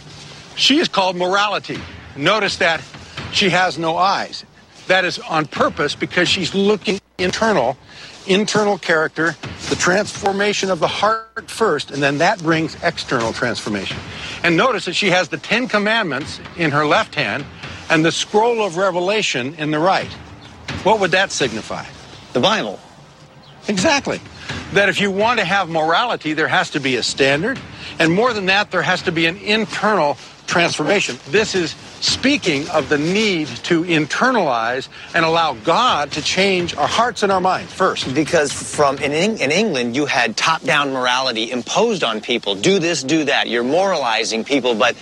She is called morality. Notice that she has no eyes. That is on purpose because she's looking internal, internal character, the transformation of the heart first, and then that brings external transformation. And notice that she has the Ten Commandments in her left hand and the scroll of Revelation in the right. What would that signify? The Bible. Exactly. That if you want to have morality, there has to be a standard. And more than that, there has to be an internal transformation. This is speaking of the need to internalize and allow God to change our hearts and our minds first. Because from in, in England, you had top-down morality imposed on people. Do this, do that. You're moralizing people, but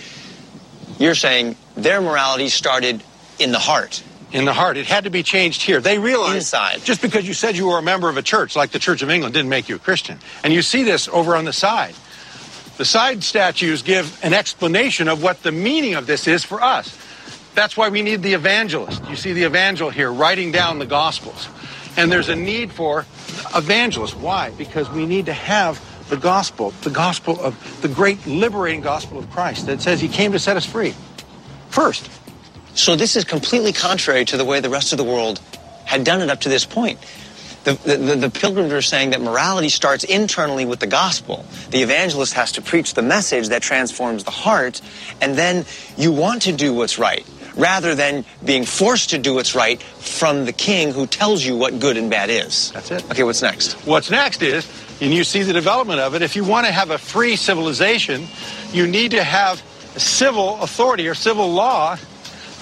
you're saying their morality started in the heart. In the heart, it had to be changed here. They realized Inside. just because you said you were a member of a church, like the Church of England, didn't make you a Christian. And you see this over on the side. The side statues give an explanation of what the meaning of this is for us. That's why we need the evangelist. You see the evangel here writing down the gospels. And there's a need for evangelists. Why? Because we need to have the gospel, the gospel of the great liberating gospel of Christ that says he came to set us free. First. So this is completely contrary to the way the rest of the world had done it up to this point. The, the, the, pilgrims are saying that morality starts internally with the gospel. The evangelist has to preach the message that transforms the heart, and then you want to do what's right, rather than being forced to do what's right from the king who tells you what good and bad is. That's it. Okay, what's next? What's next is, and you see the development of it, if you want to have a free civilization, you need to have civil authority or civil law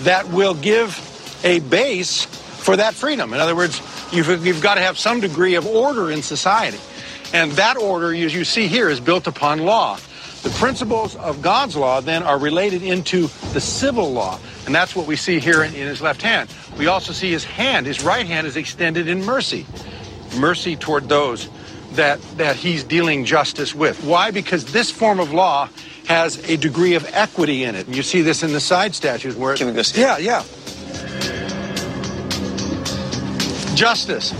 that will give a base for that freedom. In other words, you've, you've got to have some degree of order in society. And that order, as you see here, is built upon law. The principles of God's law then are related into the civil law. And that's what we see here in, in his left hand. We also see his hand, his right hand is extended in mercy. Mercy toward those that, that he's dealing justice with. Why? Because this form of law has a degree of equity in it. And you see this in the side statues where it- Can we go see? Yeah, yeah. Justice.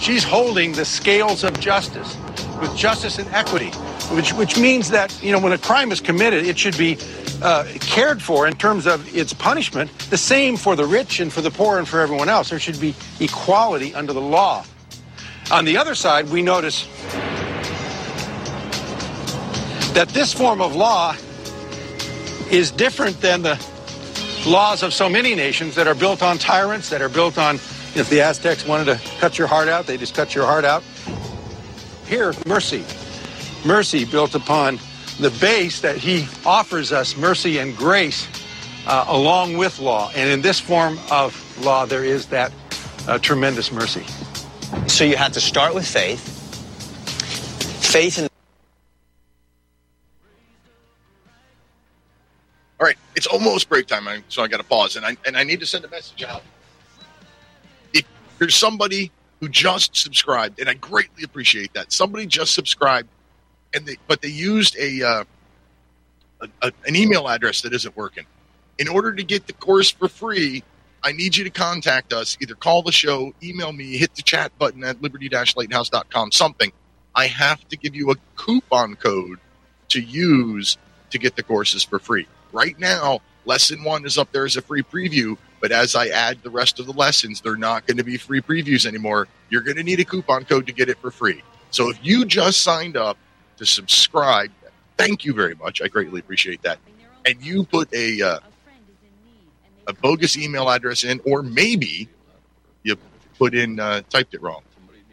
She's holding the scales of justice with justice and equity, which, which means that, you know, when a crime is committed, it should be uh, cared for in terms of its punishment, the same for the rich and for the poor and for everyone else. There should be equality under the law. On the other side, we notice that this form of law is different than the laws of so many nations that are built on tyrants, that are built on, if the Aztecs wanted to cut your heart out, they just cut your heart out. Here, mercy. Mercy built upon the base that he offers us, mercy and grace, uh, along with law. And in this form of law, there is that uh, tremendous mercy. So you have to start with faith. Faith in All right, it's almost break time, so I got to pause, and I and I need to send a message out. If there's somebody who just subscribed, and I greatly appreciate that, somebody just subscribed, and they but they used a, uh, a, a an email address that isn't working. In order to get the course for free, I need you to contact us. Either call the show, email me, hit the chat button at liberty-lighthouse.com, something. I have to give you a coupon code to use to get the courses for free. Right now, lesson one is up there as a free preview, but as I add the rest of the lessons, they're not going to be free previews anymore. You're going to need a coupon code to get it for free. So if you just signed up to subscribe, thank you very much. I greatly appreciate that. And you put a uh, a bogus email address in, or maybe you put in uh, typed it wrong.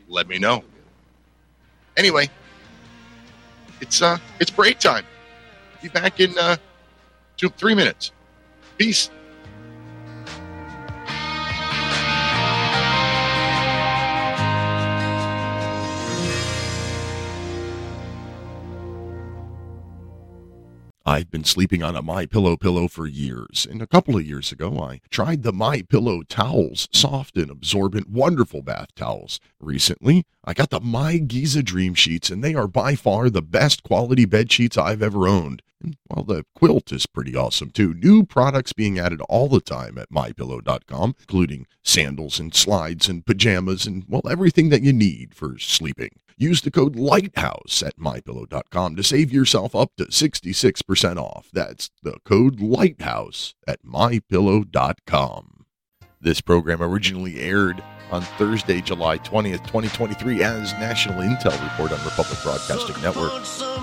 Let me know. Anyway, it's uh it's break time. Be back in uh two three minutes. Peace. I've been sleeping on a My Pillow pillow for years, and a couple of years ago I tried the My Pillow towels, soft and absorbent, wonderful bath towels. Recently, I got the My Giza Dream Sheets, and they are by far the best quality bed sheets I've ever owned. Well, the quilt is pretty awesome too. New products being added all the time at mypillow.com, including sandals and slides and pajamas and well, everything that you need for sleeping. Use the code LIGHTHOUSE at mypillow.com to save yourself up to 66% off. That's the code LIGHTHOUSE at mypillow.com. This program originally aired on Thursday, July 20th, 2023, as National Intel Report on Republic Broadcasting Network.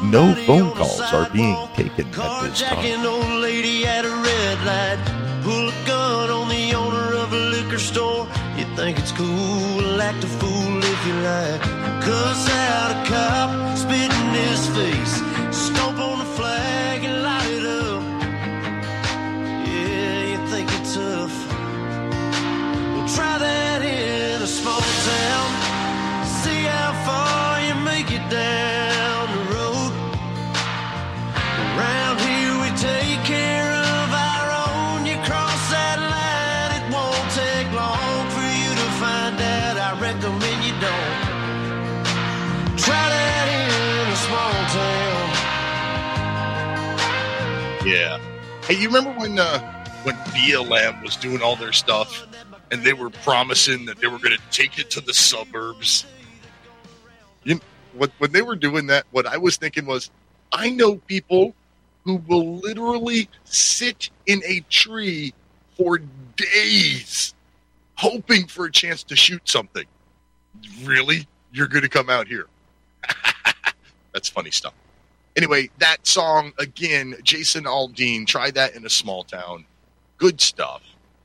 No phone calls are being taken at this time. old lady at a red light. Pull a gun on the owner of a liquor store. You think it's cool, act a fool if you like. Cuss out a cop, spit in his face. Yeah. Hey, you remember when uh, when BLM was doing all their stuff and they were promising that they were going to take it to the suburbs? You, what, when they were doing that, what I was thinking was, I know people who will literally sit in a tree for days hoping for a chance to shoot something. Really? You're going to come out here? That's funny stuff. Anyway, that song again, Jason Aldean. Try that in a small town. Good stuff.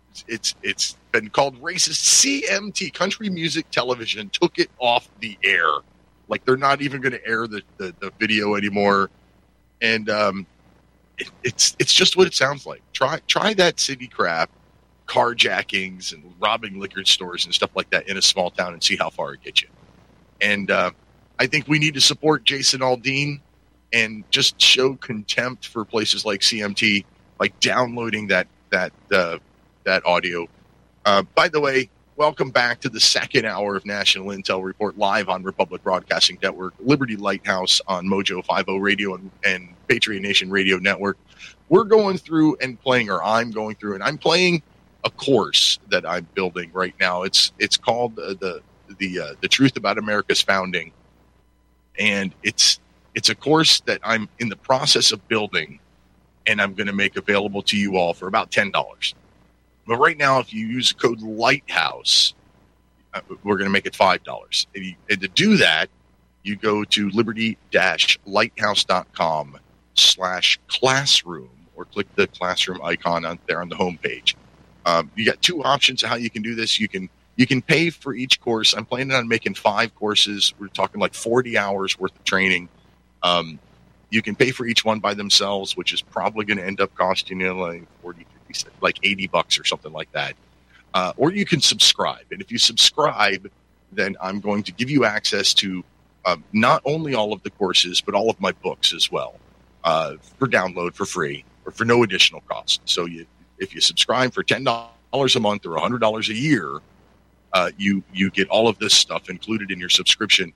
It's it's, it's been called racist. CMT Country Music Television took it off the air. Like they're not even going to air the, the, the video anymore. And um, it, it's it's just what it sounds like. Try try that city crap, carjackings and robbing liquor stores and stuff like that in a small town and see how far it gets you. And uh, I think we need to support Jason Aldean and just show contempt for places like CMT, like downloading that that uh, that audio. Uh, by the way, welcome back to the second hour of National Intel Report live on Republic Broadcasting Network, Liberty Lighthouse on Mojo 50 Radio and, and Patriot Nation Radio Network. We're going through and playing, or I'm going through, and I'm playing a course that I'm building right now. It's it's called uh, the the uh, the Truth About America's Founding, and it's it's a course that I'm in the process of building, and I'm going to make available to you all for about ten dollars. But right now, if you use the code Lighthouse, uh, we're going to make it five dollars. And, you- and to do that, you go to liberty-lighthouse.com slash classroom or click the classroom icon on there on the homepage. Um, you got two options of how you can do this. You can you can pay for each course. I'm planning on making five courses. We're talking like 40 hours worth of training. Um, you can pay for each one by themselves, which is probably going to end up costing you like 40, 50, like 80 bucks or something like that. Uh, or you can subscribe. And if you subscribe, then I'm going to give you access to um, not only all of the courses, but all of my books as well uh, for download for free or for no additional cost. So you, if you subscribe for $10 a month or $100 a year, uh, you you get all of this stuff included in your subscription.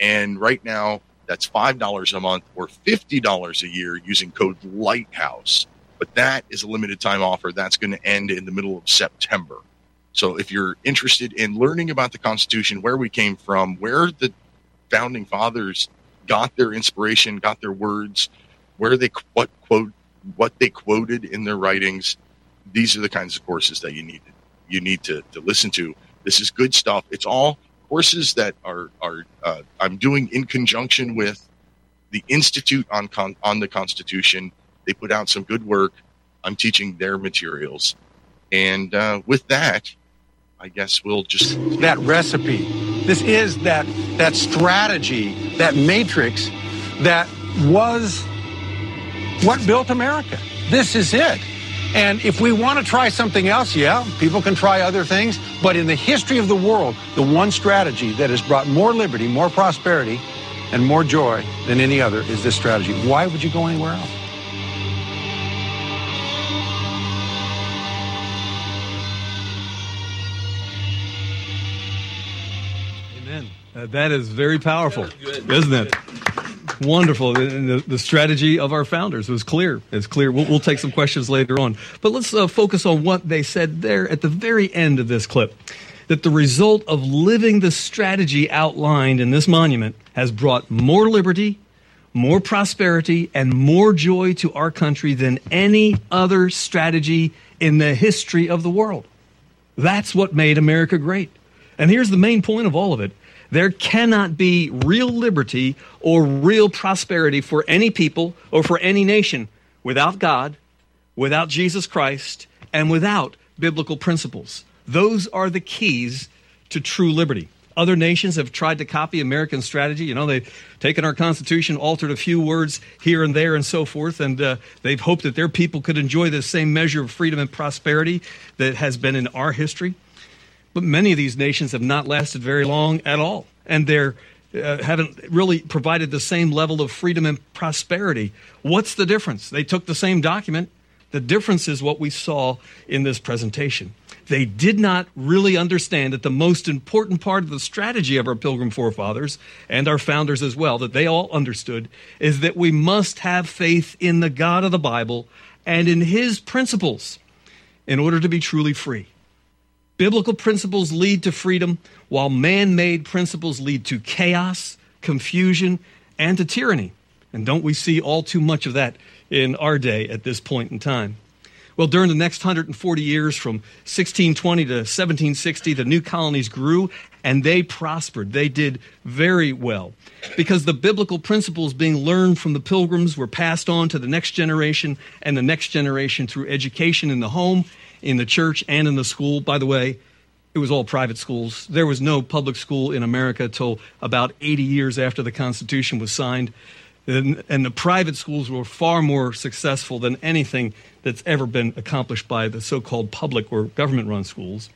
And right now, that's five dollars a month or fifty dollars a year using code Lighthouse. But that is a limited time offer. That's going to end in the middle of September. So if you're interested in learning about the Constitution, where we came from, where the founding fathers got their inspiration, got their words, where they what quote what they quoted in their writings, these are the kinds of courses that you need you need to, to listen to. This is good stuff. It's all courses that are are uh, I'm doing in conjunction with the Institute on Con- on the Constitution. They put out some good work. I'm teaching their materials, and uh, with that, I guess we'll just that recipe. This is that that strategy, that matrix that was what built America. This is it. And if we want to try something else, yeah, people can try other things. But in the history of the world, the one strategy that has brought more liberty, more prosperity, and more joy than any other is this strategy. Why would you go anywhere else? Amen. Uh, that is very powerful, isn't it? Wonderful. The, the, strategy of our founders was clear. It's clear. We'll, we'll take some questions later on. But let's uh, focus on what they said there at the very end of this clip that the result of living the strategy outlined in this monument has brought more liberty, more prosperity, and more joy to our country than any other strategy in the history of the world. That's what made America great. And here's the main point of all of it there cannot be real liberty or real prosperity for any people or for any nation without God, without Jesus Christ, and without biblical principles. Those are the keys to true liberty. Other nations have tried to copy American strategy. You know, they've taken our Constitution, altered a few words here and there, and so forth, and uh, they've hoped that their people could enjoy the same measure of freedom and prosperity that has been in our history. But many of these nations have not lasted very long at all, and they're uh, haven't really provided the same level of freedom and prosperity. What's the difference? They took the same document. The difference is what we saw in this presentation. They did not really understand that the most important part of the strategy of our pilgrim forefathers and our founders as well, that they all understood, is that we must have faith in the God of the Bible and in his principles in order to be truly free. Biblical principles lead to freedom, while man made principles lead to chaos, confusion, and to tyranny. And don't we see all too much of that in our day at this point in time? Well, during the next 140 years, from 1620 to 1760, the new colonies grew and they prospered. They did very well because the biblical principles being learned from the pilgrims were passed on to the next generation and the next generation through education in the home in the church and in the school. By the way, it was all private schools. There was no public school in America till about 80 years after the Constitution was signed. And, and, the private schools were far more successful than anything that's ever been accomplished by the so called public or government run schools.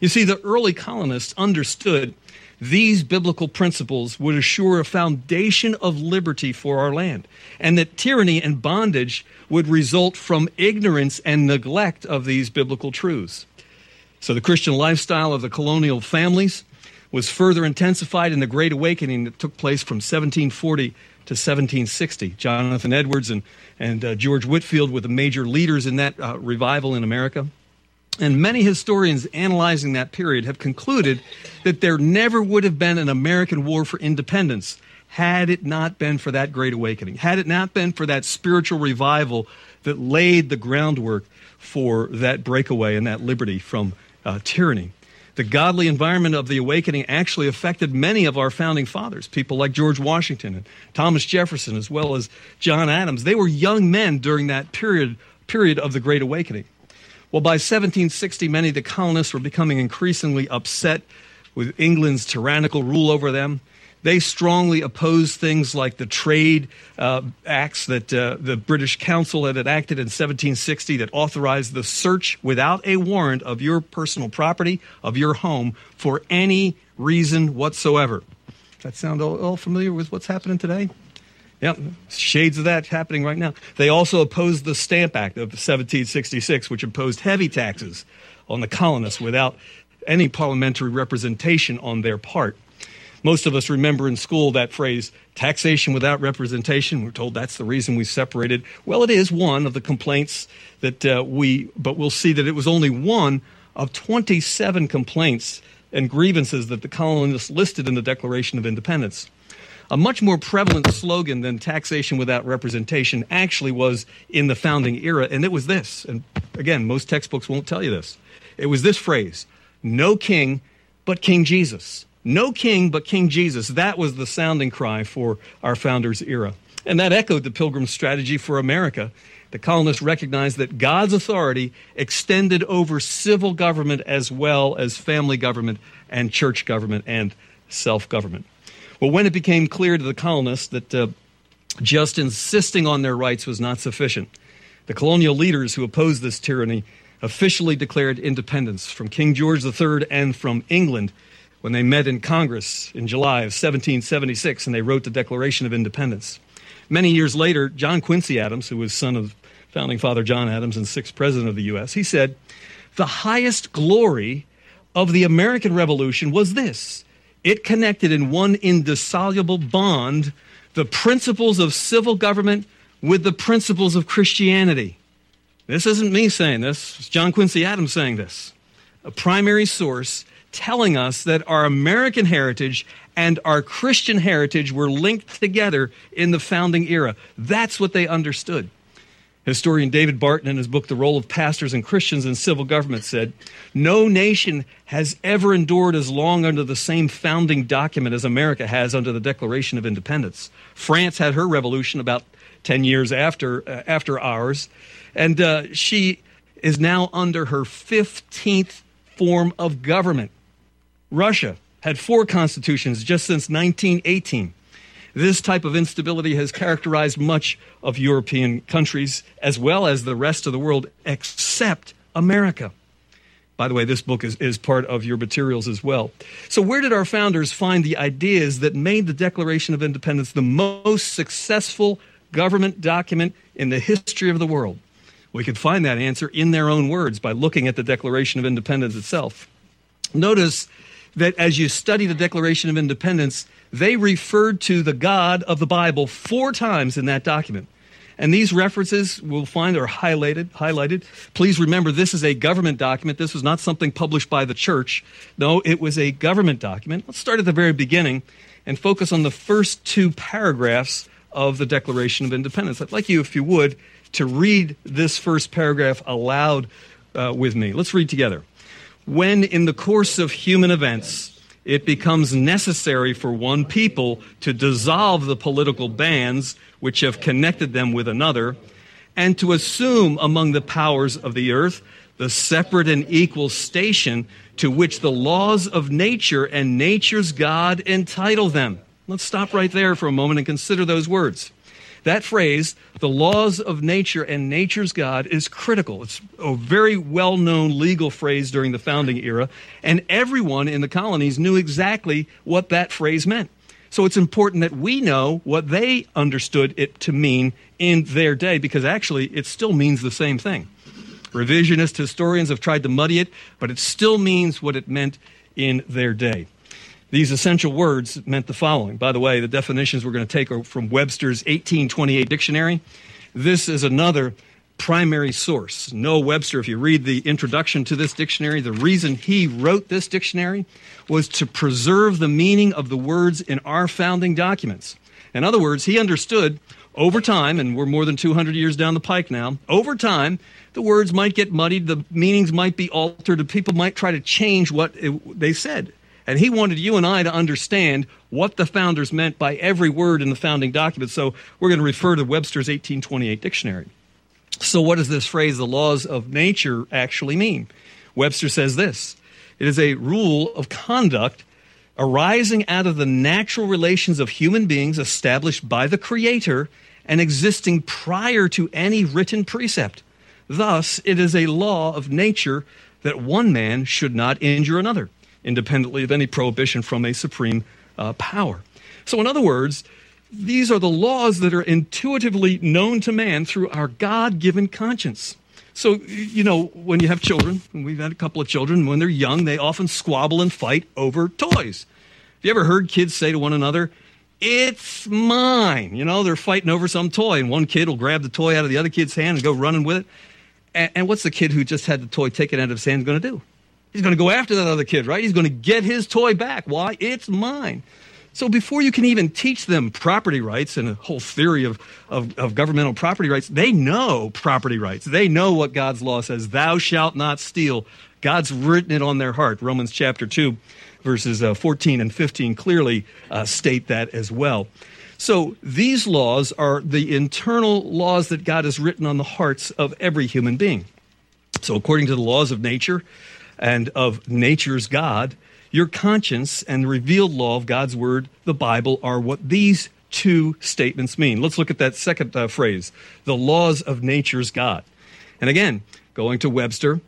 You see, the early colonists understood these biblical principles would assure a foundation of liberty for our land, and that tyranny and bondage would result from ignorance and neglect of these biblical truths. So, the Christian lifestyle of the colonial families was further intensified in the Great Awakening that took place from 1740 to 1760. Jonathan Edwards and, and uh, George Whitefield were the major leaders in that uh, revival in America. And many historians analyzing that period have concluded that there never would have been an American war for independence had it not been for that great awakening, had it not been for that spiritual revival that laid the groundwork for that breakaway and that liberty from uh, tyranny. The godly environment of the awakening actually affected many of our founding fathers, people like George Washington and Thomas Jefferson, as well as John Adams. They were young men during that period, period of the Great Awakening. Well, by 1760, many of the colonists were becoming increasingly upset with England's tyrannical rule over them. They strongly opposed things like the trade uh, acts that uh, the British Council had enacted in 1760 that authorized the search without a warrant of your personal property, of your home, for any reason whatsoever. That sound all, all familiar with what's happening today? Yep, shades of that happening right now. They also opposed the Stamp Act of 1766, which imposed heavy taxes on the colonists without any parliamentary representation on their part. Most of us remember in school that phrase, taxation without representation. We're told that's the reason we separated. Well, it is one of the complaints that uh, we, but we'll see that it was only one of 27 complaints and grievances that the colonists listed in the Declaration of Independence. A much more prevalent slogan than taxation without representation actually was in the founding era, and it was this. And again, most textbooks won't tell you this. It was this phrase no king but King Jesus. No king but King Jesus. That was the sounding cry for our founders' era. And that echoed the Pilgrim's strategy for America. The colonists recognized that God's authority extended over civil government as well as family government and church government and self government. Well, when it became clear to the colonists that uh, just insisting on their rights was not sufficient, the colonial leaders who opposed this tyranny officially declared independence from King George III and from England when they met in Congress in July of 1776 and they wrote the Declaration of Independence. Many years later, John Quincy Adams, who was son of founding father John Adams and sixth president of the U.S., he said, The highest glory of the American Revolution was this it connected in one indissoluble bond the principles of civil government with the principles of Christianity. This isn't me saying this, it's John Quincy Adams saying this. A primary source telling us that our American heritage and our Christian heritage were linked together in the founding era. That's what they understood. Historian David Barton, in his book, The Role of Pastors and Christians in Civil Government, said No nation has ever endured as long under the same founding document as America has under the Declaration of Independence. France had her revolution about 10 years after, uh, after ours, and uh, she is now under her 15th form of government. Russia had four constitutions just since 1918. This type of instability has characterized much of European countries as well as the rest of the world, except America. By the way, this book is, is part of your materials as well. So, where did our founders find the ideas that made the Declaration of Independence the most successful government document in the history of the world? We could find that answer in their own words by looking at the Declaration of Independence itself. Notice that as you study the Declaration of Independence, they referred to the God of the Bible four times in that document. And these references we'll find are highlighted. Highlighted. Please remember, this is a government document. This was not something published by the church. No, it was a government document. Let's start at the very beginning and focus on the first two paragraphs of the Declaration of Independence. I'd like you, if you would, to read this first paragraph aloud uh, with me. Let's read together. When, in the course of human events, it becomes necessary for one people to dissolve the political bands which have connected them with another, and to assume among the powers of the earth the separate and equal station to which the laws of nature and nature's God entitle them. Let's stop right there for a moment and consider those words. That phrase, the laws of nature and nature's God, is critical. It's a very well known legal phrase during the founding era, and everyone in the colonies knew exactly what that phrase meant. So it's important that we know what they understood it to mean in their day, because actually it still means the same thing. Revisionist historians have tried to muddy it, but it still means what it meant in their day. These essential words meant the following. By the way, the definitions we're going to take are from Webster's 1828 dictionary. This is another primary source. Noah Webster, if you read the introduction to this dictionary, the reason he wrote this dictionary was to preserve the meaning of the words in our founding documents. In other words, he understood over time, and we're more than 200 years down the pike now, over time, the words might get muddied, the meanings might be altered, and people might try to change what it, they said. And he wanted you and I to understand what the founders meant by every word in the founding document. So we're going to refer to Webster's 1828 dictionary. So, what does this phrase, the laws of nature, actually mean? Webster says this it is a rule of conduct arising out of the natural relations of human beings established by the Creator and existing prior to any written precept. Thus, it is a law of nature that one man should not injure another independently of any prohibition from a supreme uh, power. So, in other words, these are the laws that are intuitively known to man through our God given conscience. So, you know, when you have children, we've had a couple of children, when they're young, they often squabble and fight over toys. Have you ever heard kids say to one another, It's mine? You know, they're fighting over some toy, and one kid will grab the toy out of the other kid's hand and go running with it. And, and what's the kid who just had the toy taken out of his hand going to do? He's going to go after that other kid, right? He's going to get his toy back. Why? It's mine. So before you can even teach them property rights and a whole theory of, of, of, governmental property rights, they know property rights. They know what God's law says. Thou shalt not steal. God's written it on their heart. Romans chapter 2, verses uh, 14 and 15 clearly uh, state that as well. So these laws are the internal laws that God has written on the hearts of every human being. So according to the laws of nature, and of nature's God, your conscience and the revealed law of God's word, the Bible, are what these two statements mean. Let's look at that second uh, phrase the laws of nature's God. And again, going to Webster,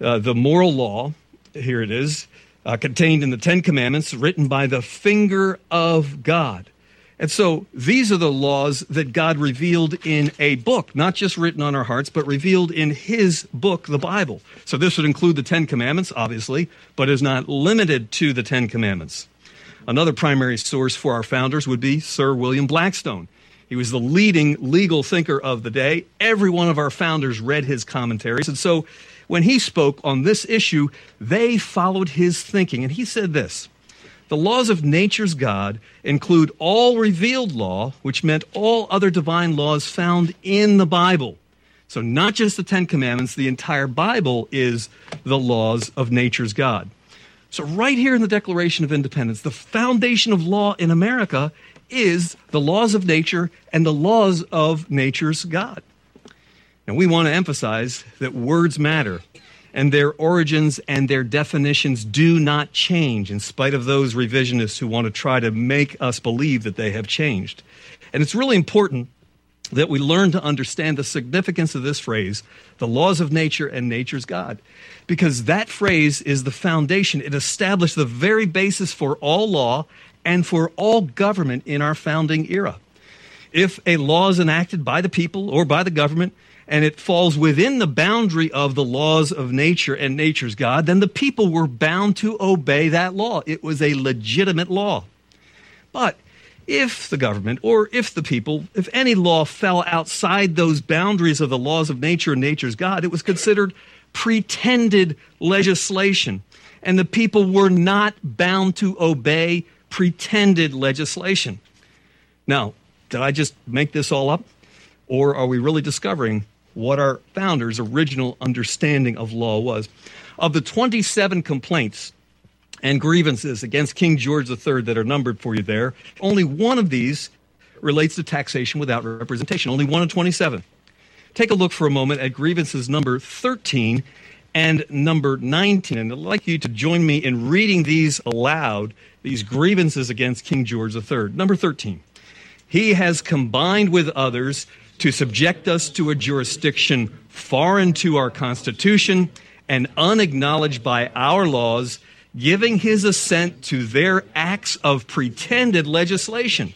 uh, the moral law, here it is, uh, contained in the Ten Commandments, written by the finger of God. And so these are the laws that God revealed in a book, not just written on our hearts, but revealed in His book, the Bible. So this would include the Ten Commandments, obviously, but is not limited to the Ten Commandments. Another primary source for our founders would be Sir William Blackstone. He was the leading legal thinker of the day. Every one of our founders read his commentaries. And so when he spoke on this issue, they followed his thinking. And he said this The laws of nature's God include all revealed law, which meant all other divine laws found in the Bible. So, not just the Ten Commandments, the entire Bible is the laws of nature's God. So, right here in the Declaration of Independence, the foundation of law in America is the laws of nature and the laws of nature's God. And we want to emphasize that words matter and their origins and their definitions do not change in spite of those revisionists who want to try to make us believe that they have changed. And it's really important that we learn to understand the significance of this phrase, the laws of nature and nature's God, because that phrase is the foundation. It established the very basis for all law and for all government in our founding era. If a law is enacted by the people or by the government, and it falls within the boundary of the laws of nature and nature's God, then the people were bound to obey that law. It was a legitimate law. But if the government or if the people, if any law fell outside those boundaries of the laws of nature and nature's God, it was considered pretended legislation. And the people were not bound to obey pretended legislation. Now, did I just make this all up? Or are we really discovering what our founders' original understanding of law was? Of the 27 complaints and grievances against King George III that are numbered for you there. Only one of these relates to taxation without representation, only one of 27. Take a look for a moment at grievances number 13 and number 19. And I'd like you to join me in reading these aloud, these grievances against King George III. Number 13. He has combined with others to subject us to a jurisdiction foreign to our Constitution and unacknowledged by our laws giving his assent to their acts of pretended legislation.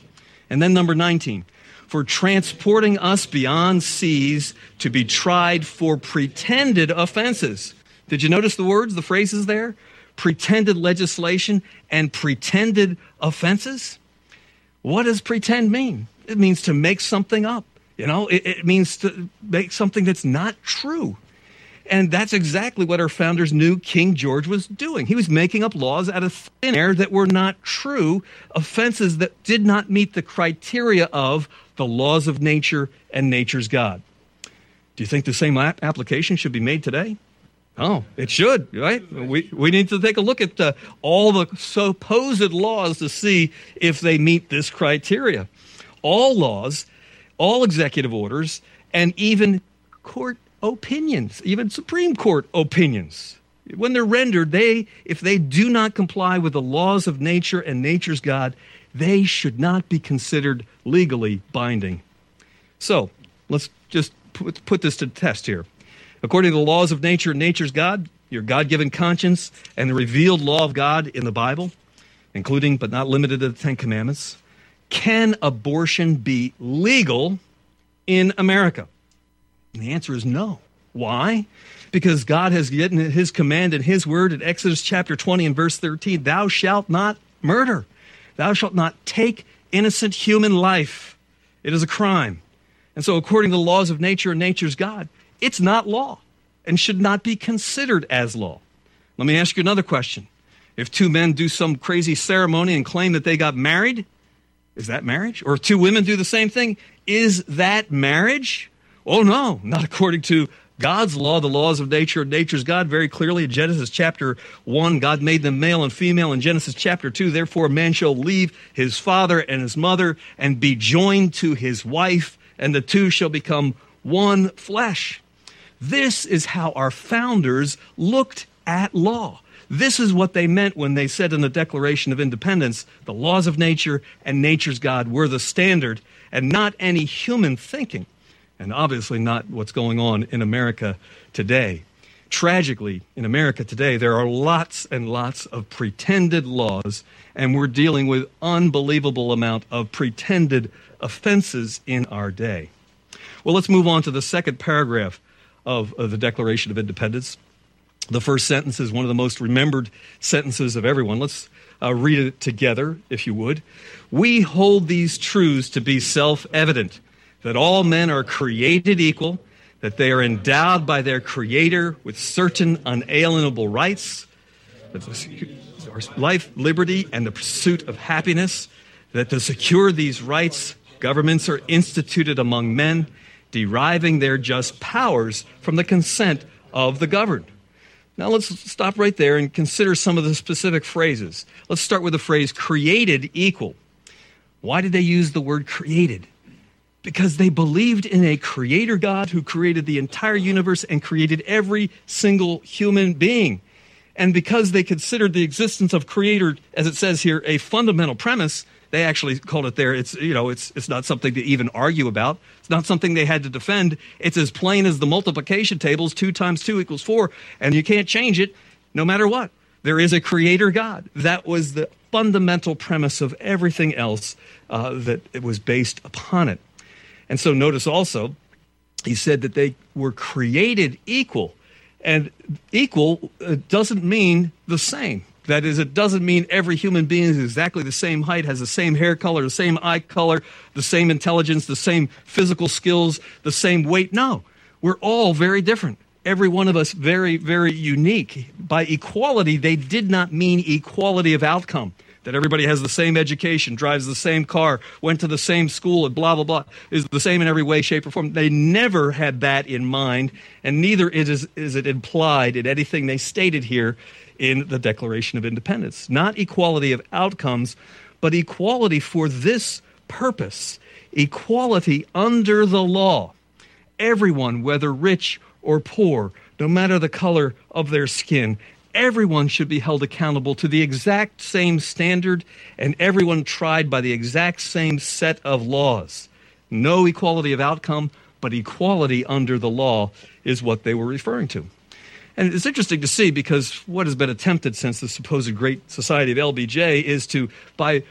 And then number 19, for transporting us beyond seas to be tried for pretended offenses. Did you notice the words, the phrases there? Pretended legislation and pretended offenses? What does pretend mean? It means to make something up. You know, it, it means to make something that's not true. And that's exactly what our founders knew King George was doing. He was making up laws out of thin air that were not true, offenses that did not meet the criteria of the laws of nature and nature's God. Do you think the same application should be made today? Oh, it should, right? We, we need to take a look at uh, all the supposed laws to see if they meet this criteria. All laws, all executive orders, and even court opinions, even Supreme Court opinions. When they're rendered, they, if they do not comply with the laws of nature and nature's God, they should not be considered legally binding. So let's just put, put this to the test here. According to the laws of nature and nature's God, your God given conscience, and the revealed law of God in the Bible, including but not limited to the Ten Commandments, can abortion be legal in America? And the answer is no. Why? Because God has given his command in his word in Exodus chapter 20 and verse 13 Thou shalt not murder, thou shalt not take innocent human life. It is a crime. And so, according to the laws of nature and nature's God, it's not law and should not be considered as law. Let me ask you another question. If two men do some crazy ceremony and claim that they got married, is that marriage? Or two women do the same thing, is that marriage? Oh, no, not according to God's law, the laws of nature, nature's God, very clearly in Genesis chapter 1, God made them male and female. In Genesis chapter 2, therefore, man shall leave his father and his mother and be joined to his wife, and the two shall become one flesh. This is how our founders looked at law. This is what they meant when they said in the Declaration of Independence the laws of nature and nature's God were the standard and not any human thinking and obviously not what's going on in America today. Tragically, in America today, there are lots and lots of pretended laws, and we're dealing with unbelievable amount of pretended offenses in our day. Well, let's move on to the second paragraph of, of the Declaration of Independence. The first sentence is one of the most remembered sentences of everyone. Let's uh, read it together, if you would. We hold these truths to be self evident that all men are created equal, that they are endowed by their Creator with certain unalienable rights, life, liberty, and the pursuit of happiness, that to secure these rights, governments are instituted among men, deriving their just powers from the consent of the governed. Now let's stop right there and consider some of the specific phrases. Let's start with the phrase created equal. Why did they use the word created? Because they believed in a creator God who created the entire universe and created every single human being. And because they considered the existence of creator, as it says here, a fundamental premise, they actually called it there. It's, you know, it's, it's not something to even argue about. It's not something they had to defend. It's as plain as the multiplication tables. Two times two equals four. And you can't change it no matter what. There is a creator God. That was the fundamental premise of everything else uh, that it was based upon it. And so notice also, he said that they were created equal. And equal uh, doesn't mean the same. That is, it doesn't mean every human being is exactly the same height, has the same hair color, the same eye color, the same intelligence, the same physical skills, the same weight. No, we're all very different. Every one of us very, very unique. By equality, they did not mean equality of outcome that everybody has the same education, drives the same car, went to the same school, and blah, blah, blah, is the same in every way, shape, or form. They never had that in mind, and neither is, is it implied in anything they stated here in the Declaration of Independence. Not equality of outcomes, but equality for this purpose equality under the law. Everyone, whether rich or poor, no matter the color of their skin, everyone should be held accountable to the exact same standard and everyone tried by the exact same set of laws. No equality of outcome, but equality under the law is what they were referring to. And it's interesting to see because what has been attempted since the supposed great society of LBJ is to, by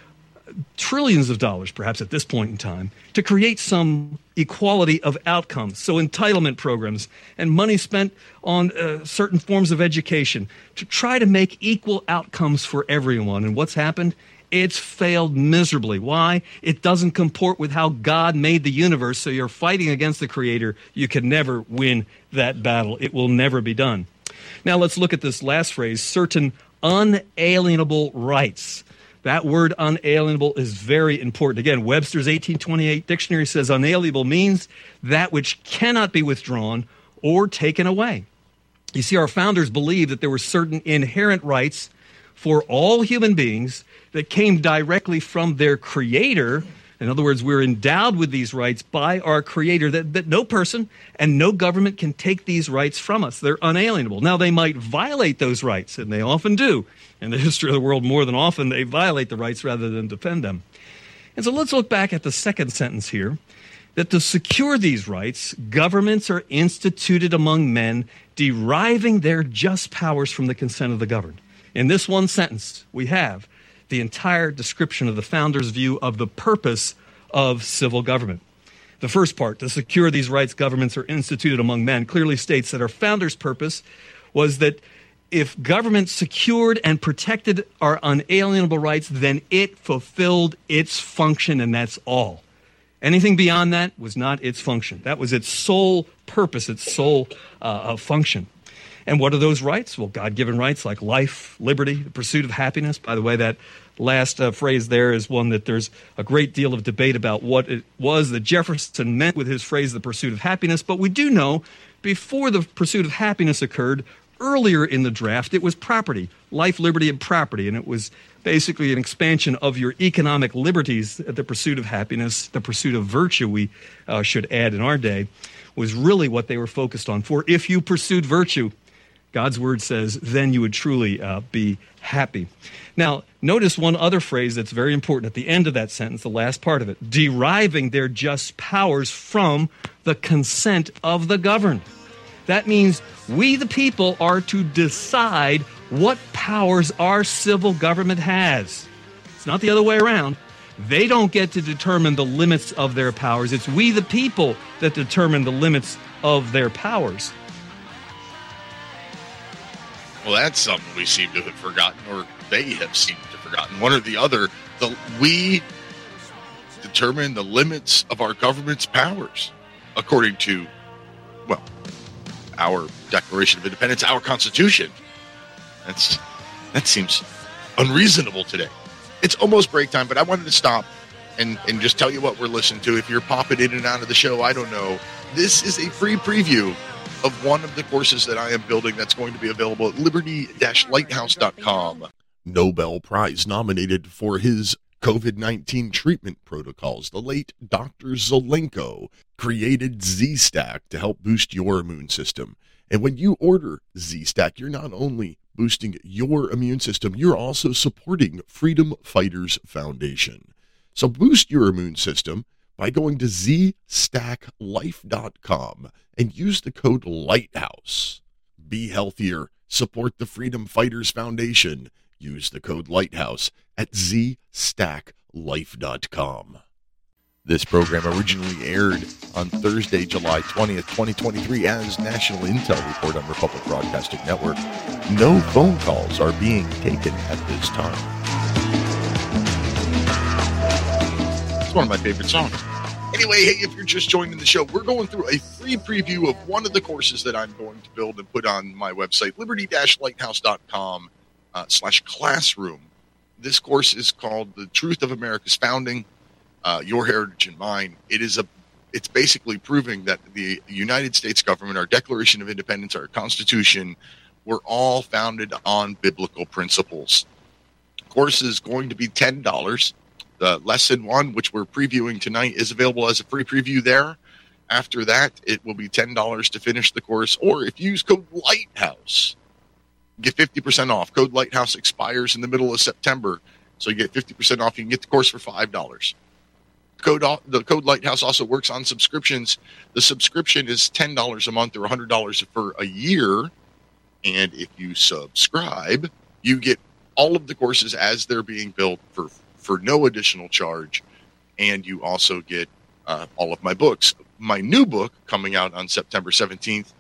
trillions of dollars, perhaps at this point in time, to create some equality of outcomes. So, entitlement programs and money spent on uh, certain forms of education to try to make equal outcomes for everyone. And what's happened? It's failed miserably. Why? It doesn't comport with how God made the universe, so you're fighting against the Creator. You can never win that battle. It will never be done. Now let's look at this last phrase certain unalienable rights. That word unalienable is very important. Again, Webster's 1828 dictionary says unalienable means that which cannot be withdrawn or taken away. You see, our founders believed that there were certain inherent rights for all human beings that came directly from their creator. In other words, we're endowed with these rights by our Creator that, that no person and no government can take these rights from us. They're unalienable. Now, they might violate those rights, and they often do. In the history of the world, more than often, they violate the rights rather than defend them. And so let's look back at the second sentence here that to secure these rights, governments are instituted among men, deriving their just powers from the consent of the governed. In this one sentence, we have the entire description of the founder's view of the purpose of civil government. The first part, to secure these rights, governments are instituted among men, clearly states that our founder's purpose was that if government secured and protected our unalienable rights, then it fulfilled its function, and that's all. Anything beyond that was not its function. That was its sole purpose, its sole uh, function. And what are those rights? Well, God given rights like life, liberty, the pursuit of happiness. By the way, that last uh, phrase there is one that there's a great deal of debate about what it was that Jefferson meant with his phrase, the pursuit of happiness. But we do know before the pursuit of happiness occurred, earlier in the draft, it was property, life, liberty, and property. And it was basically an expansion of your economic liberties, the pursuit of happiness, the pursuit of virtue, we uh, should add in our day, was really what they were focused on. For if you pursued virtue, God's word says, then you would truly uh, be happy. Now, notice one other phrase that's very important at the end of that sentence, the last part of it deriving their just powers from the consent of the governed. That means we, the people, are to decide what powers our civil government has. It's not the other way around. They don't get to determine the limits of their powers. It's we, the people, that determine the limits of their powers. Well, that's something we seem to have forgotten, or they have seemed to have forgotten. One or the other. The we determine the limits of our government's powers, according to, well, our Declaration of Independence, our Constitution. That's that seems unreasonable today. It's almost break time, but I wanted to stop and and just tell you what we're listening to. If you're popping in and out of the show, I don't know. This is a free preview of one of the courses that I am building that's going to be available at liberty-lighthouse.com. Nobel Prize nominated for his COVID 19 treatment protocols. The late Dr. Zelenko created Z Stack to help boost your immune system. And when you order Z Stack, you're not only boosting your immune system, you're also supporting Freedom Fighters Foundation. So boost your immune system by going to zstacklife.com and use the code LIGHTHOUSE. Be healthier, support the Freedom Fighters Foundation. Use the code LIGHTHOUSE at zstacklife.com. This program originally aired on Thursday, July 20th, 2023, as National Intel Report on Republic Broadcasting Network. No phone calls are being taken at this time. It's one of my favorite songs. Anyway, hey, if you're just joining the show, we're going through a free preview of one of the courses that I'm going to build and put on my website, liberty-lighthouse.com uh, slash classroom. This course is called The Truth of America's Founding, uh, Your Heritage and Mine. It is a it's basically proving that the United States government, our Declaration of Independence, our Constitution, were all founded on biblical principles. Course is going to be ten dollars. The lesson one, which we're previewing tonight, is available as a free preview there. After that, it will be ten dollars to finish the course, or if you use code Lighthouse, get fifty percent off. Code Lighthouse expires in the middle of September, so you get fifty percent off. You can get the course for five dollars. Code the code Lighthouse also works on subscriptions. The subscription is ten dollars a month or hundred dollars for a year, and if you subscribe, you get all of the courses as they're being built for for no additional charge, and you also get uh, all of my books. My new book coming out on September seventeenth,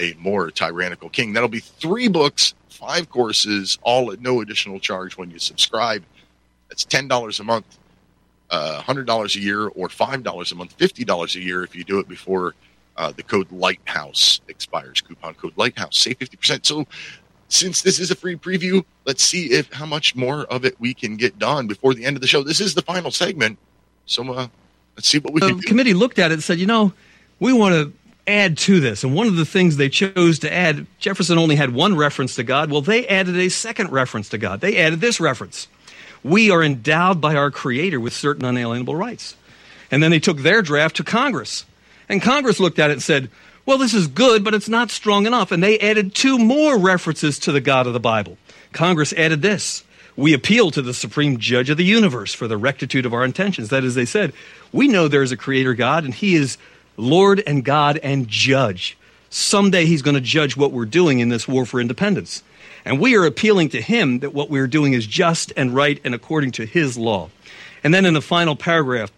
a more tyrannical king. That'll be three books, five courses, all at no additional charge when you subscribe. That's ten dollars a month uh, $100 a year or $5 a month, $50 a year if you do it before uh, the code Lighthouse expires. Coupon code Lighthouse, save 50%. So, since this is a free preview, let's see if how much more of it we can get done before the end of the show. This is the final segment. So, uh, let's see what we the can do. committee looked at it and said, you know, we want to add to this. And one of the things they chose to add, Jefferson only had one reference to God. Well, they added a second reference to God. They added this reference we are endowed by our Creator with certain unalienable rights. And then they took their draft to Congress. And Congress looked at it and said, well, this is good, but it's not strong enough. And they added two more references to the God of the Bible. Congress added this We appeal to the supreme judge of the universe for the rectitude of our intentions. That is, they said, We know there is a creator God, and he is Lord and God and judge. Someday he's going to judge what we're doing in this war for independence. And we are appealing to him that what we're doing is just and right and according to his law. And then in the final paragraph,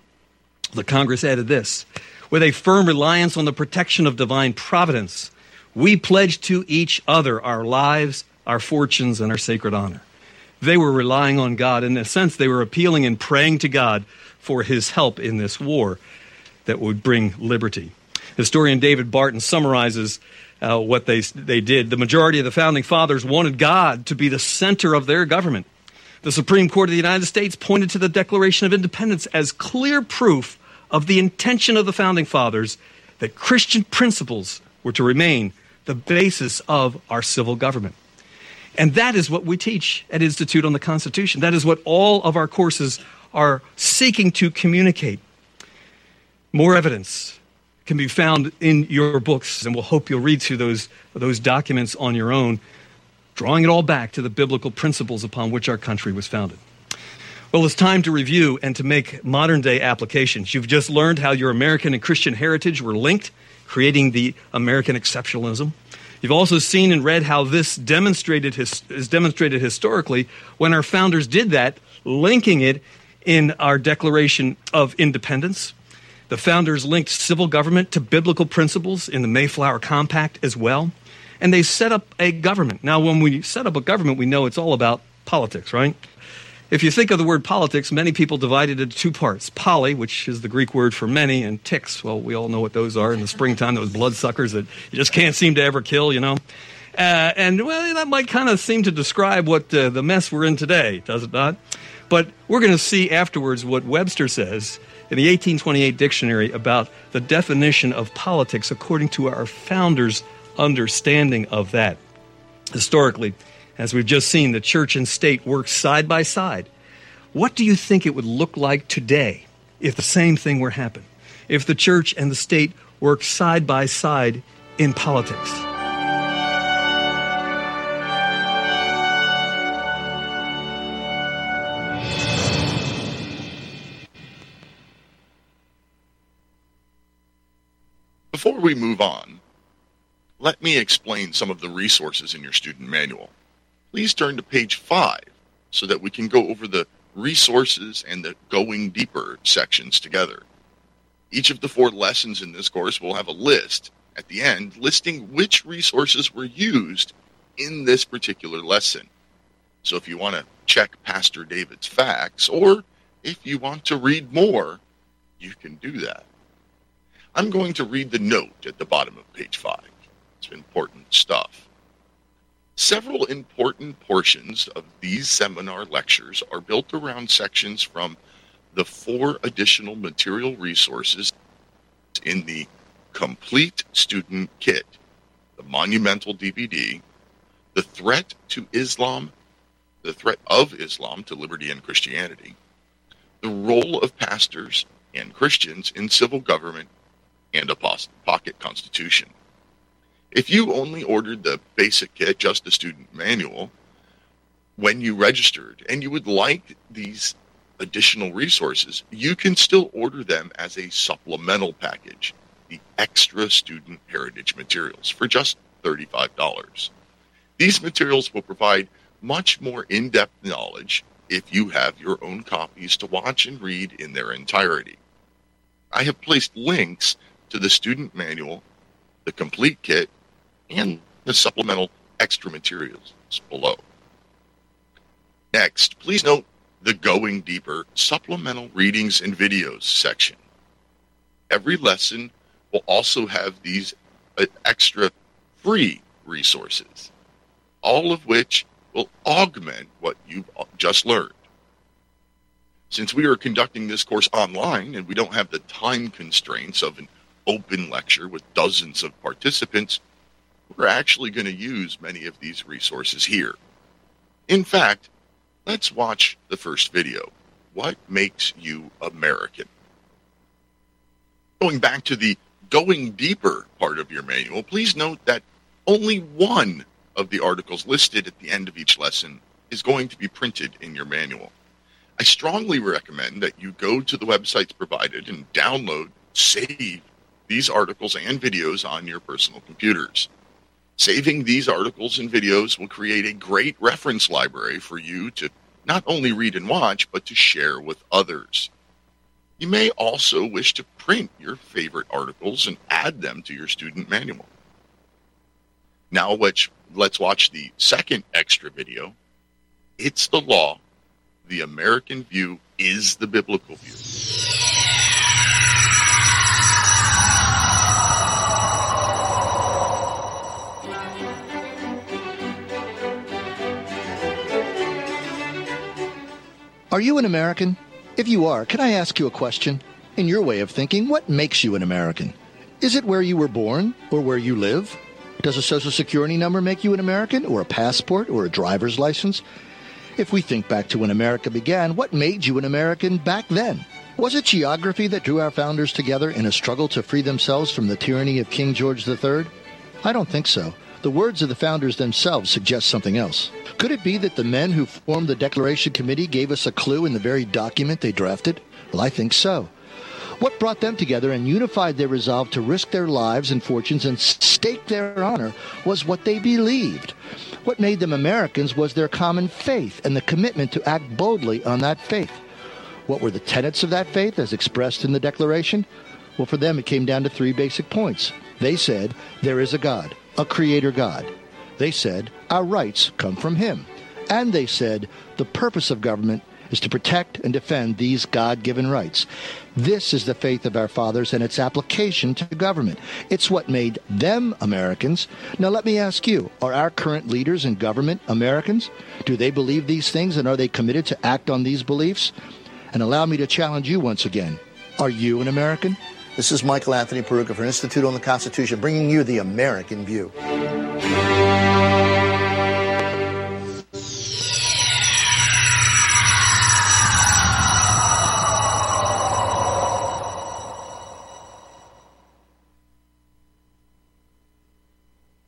the Congress added this with a firm reliance on the protection of divine providence, we pledge to each other our lives, our fortunes, and our sacred honor. They were relying on God. In a sense, they were appealing and praying to God for his help in this war that would bring liberty. Historian David Barton summarizes uh, what they, they did. The majority of the founding fathers wanted God to be the center of their government. The Supreme Court of the United States pointed to the Declaration of Independence as clear proof of the intention of the founding fathers that Christian principles were to remain the basis of our civil government. And that is what we teach at Institute on the Constitution. That is what all of our courses are seeking to communicate. More evidence can be found in your books, and we'll hope you'll read through those, those documents on your own, drawing it all back to the biblical principles upon which our country was founded. Well, it's time to review and to make modern day applications. You've just learned how your American and Christian heritage were linked, creating the American exceptionalism. You've also seen and read how this demonstrated his, is demonstrated historically when our founders did that, linking it in our Declaration of Independence. The founders linked civil government to biblical principles in the Mayflower Compact as well. and they set up a government. Now, when we set up a government, we know it's all about politics, right? If you think of the word politics, many people divide it into two parts. Poly, which is the Greek word for many, and ticks. Well, we all know what those are in the springtime, those bloodsuckers that you just can't seem to ever kill, you know? Uh, and, well, that might kind of seem to describe what uh, the mess we're in today, does it not? But we're going to see afterwards what Webster says in the 1828 dictionary about the definition of politics according to our founders' understanding of that. Historically, as we've just seen, the church and state work side by side. What do you think it would look like today if the same thing were happen? If the church and the state work side by side in politics? Before we move on, let me explain some of the resources in your student manual. Please turn to page 5 so that we can go over the resources and the going deeper sections together. Each of the four lessons in this course will have a list at the end listing which resources were used in this particular lesson. So if you want to check Pastor David's facts or if you want to read more, you can do that. I'm going to read the note at the bottom of page 5. It's important stuff. Several important portions of these seminar lectures are built around sections from the four additional material resources in the Complete Student Kit, the Monumental DVD, The Threat to Islam, The Threat of Islam to Liberty and Christianity, The Role of Pastors and Christians in Civil Government, and a pocket constitution. If you only ordered the basic kit, just the student manual, when you registered and you would like these additional resources, you can still order them as a supplemental package, the extra student heritage materials, for just $35. These materials will provide much more in depth knowledge if you have your own copies to watch and read in their entirety. I have placed links to the student manual, the complete kit, and the supplemental extra materials below. Next, please note the Going Deeper supplemental readings and videos section. Every lesson will also have these uh, extra free resources, all of which will augment what you've just learned. Since we are conducting this course online and we don't have the time constraints of an open lecture with dozens of participants, we're actually going to use many of these resources here. In fact, let's watch the first video. What makes you American? Going back to the going deeper part of your manual, please note that only one of the articles listed at the end of each lesson is going to be printed in your manual. I strongly recommend that you go to the websites provided and download, save, these articles and videos on your personal computers. Saving these articles and videos will create a great reference library for you to not only read and watch, but to share with others. You may also wish to print your favorite articles and add them to your student manual. Now let's, let's watch the second extra video. It's the law. The American view is the biblical view. Are you an American? If you are, can I ask you a question? In your way of thinking, what makes you an American? Is it where you were born or where you live? Does a social security number make you an American or a passport or a driver's license? If we think back to when America began, what made you an American back then? Was it geography that drew our founders together in a struggle to free themselves from the tyranny of King George III? I don't think so. The words of the founders themselves suggest something else. Could it be that the men who formed the Declaration Committee gave us a clue in the very document they drafted? Well, I think so. What brought them together and unified their resolve to risk their lives and fortunes and stake their honor was what they believed. What made them Americans was their common faith and the commitment to act boldly on that faith. What were the tenets of that faith as expressed in the Declaration? Well, for them, it came down to three basic points. They said, There is a God. A creator God. They said, Our rights come from Him. And they said, The purpose of government is to protect and defend these God given rights. This is the faith of our fathers and its application to government. It's what made them Americans. Now, let me ask you are our current leaders in government Americans? Do they believe these things and are they committed to act on these beliefs? And allow me to challenge you once again are you an American? This is Michael Anthony Peroutka for Institute on the Constitution, bringing you the American view.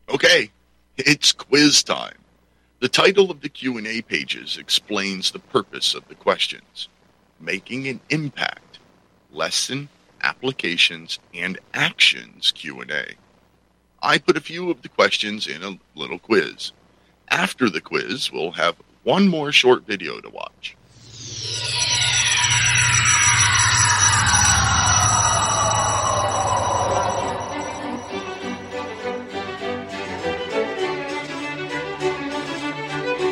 Okay, it's quiz time. The title of the Q&A pages explains the purpose of the questions. Making an impact. Lesson, applications, and actions Q&A. I put a few of the questions in a little quiz. After the quiz, we'll have one more short video to watch.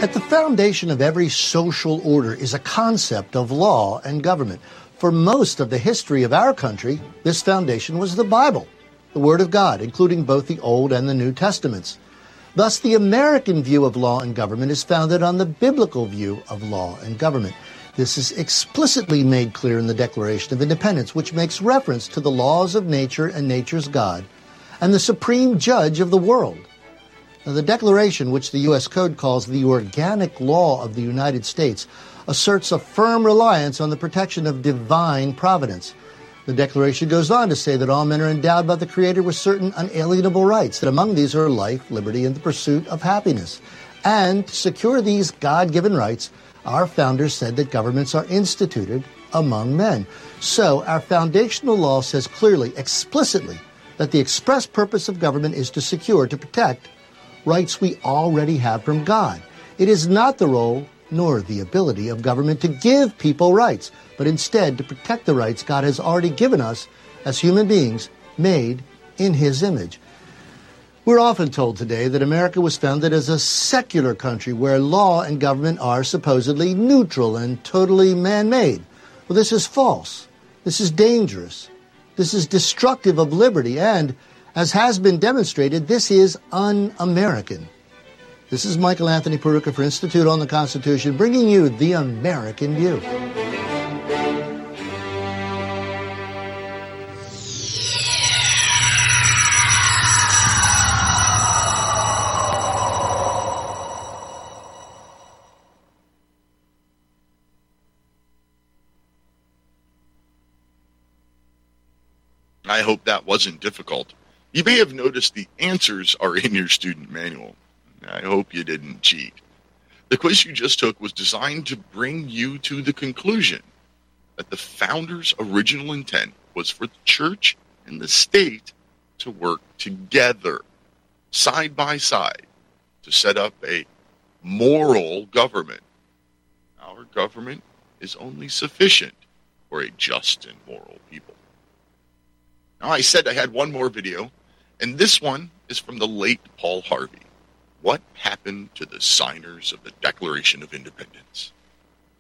At the foundation of every social order is a concept of law and government. For most of the history of our country, this foundation was the Bible, the Word of God, including both the Old and the New Testaments. Thus, the American view of law and government is founded on the biblical view of law and government. This is explicitly made clear in the Declaration of Independence, which makes reference to the laws of nature and nature's God and the supreme judge of the world. Now, the Declaration, which the U.S. Code calls the organic law of the United States, asserts a firm reliance on the protection of divine providence. The Declaration goes on to say that all men are endowed by the Creator with certain unalienable rights, that among these are life, liberty, and the pursuit of happiness. And to secure these God given rights, our founders said that governments are instituted among men. So, our foundational law says clearly, explicitly, that the express purpose of government is to secure, to protect, rights we already have from God. It is not the role nor the ability of government to give people rights, but instead to protect the rights God has already given us as human beings made in His image. We're often told today that America was founded as a secular country where law and government are supposedly neutral and totally man made. Well, this is false. This is dangerous. This is destructive of liberty and as has been demonstrated, this is un American. This is Michael Anthony Peroutka for Institute on the Constitution, bringing you the American view. I hope that wasn't difficult. You may have noticed the answers are in your student manual. I hope you didn't cheat. The quiz you just took was designed to bring you to the conclusion that the founders' original intent was for the church and the state to work together, side by side, to set up a moral government. Our government is only sufficient for a just and moral people. Now, I said I had one more video, and this one is from the late Paul Harvey. What happened to the signers of the Declaration of Independence?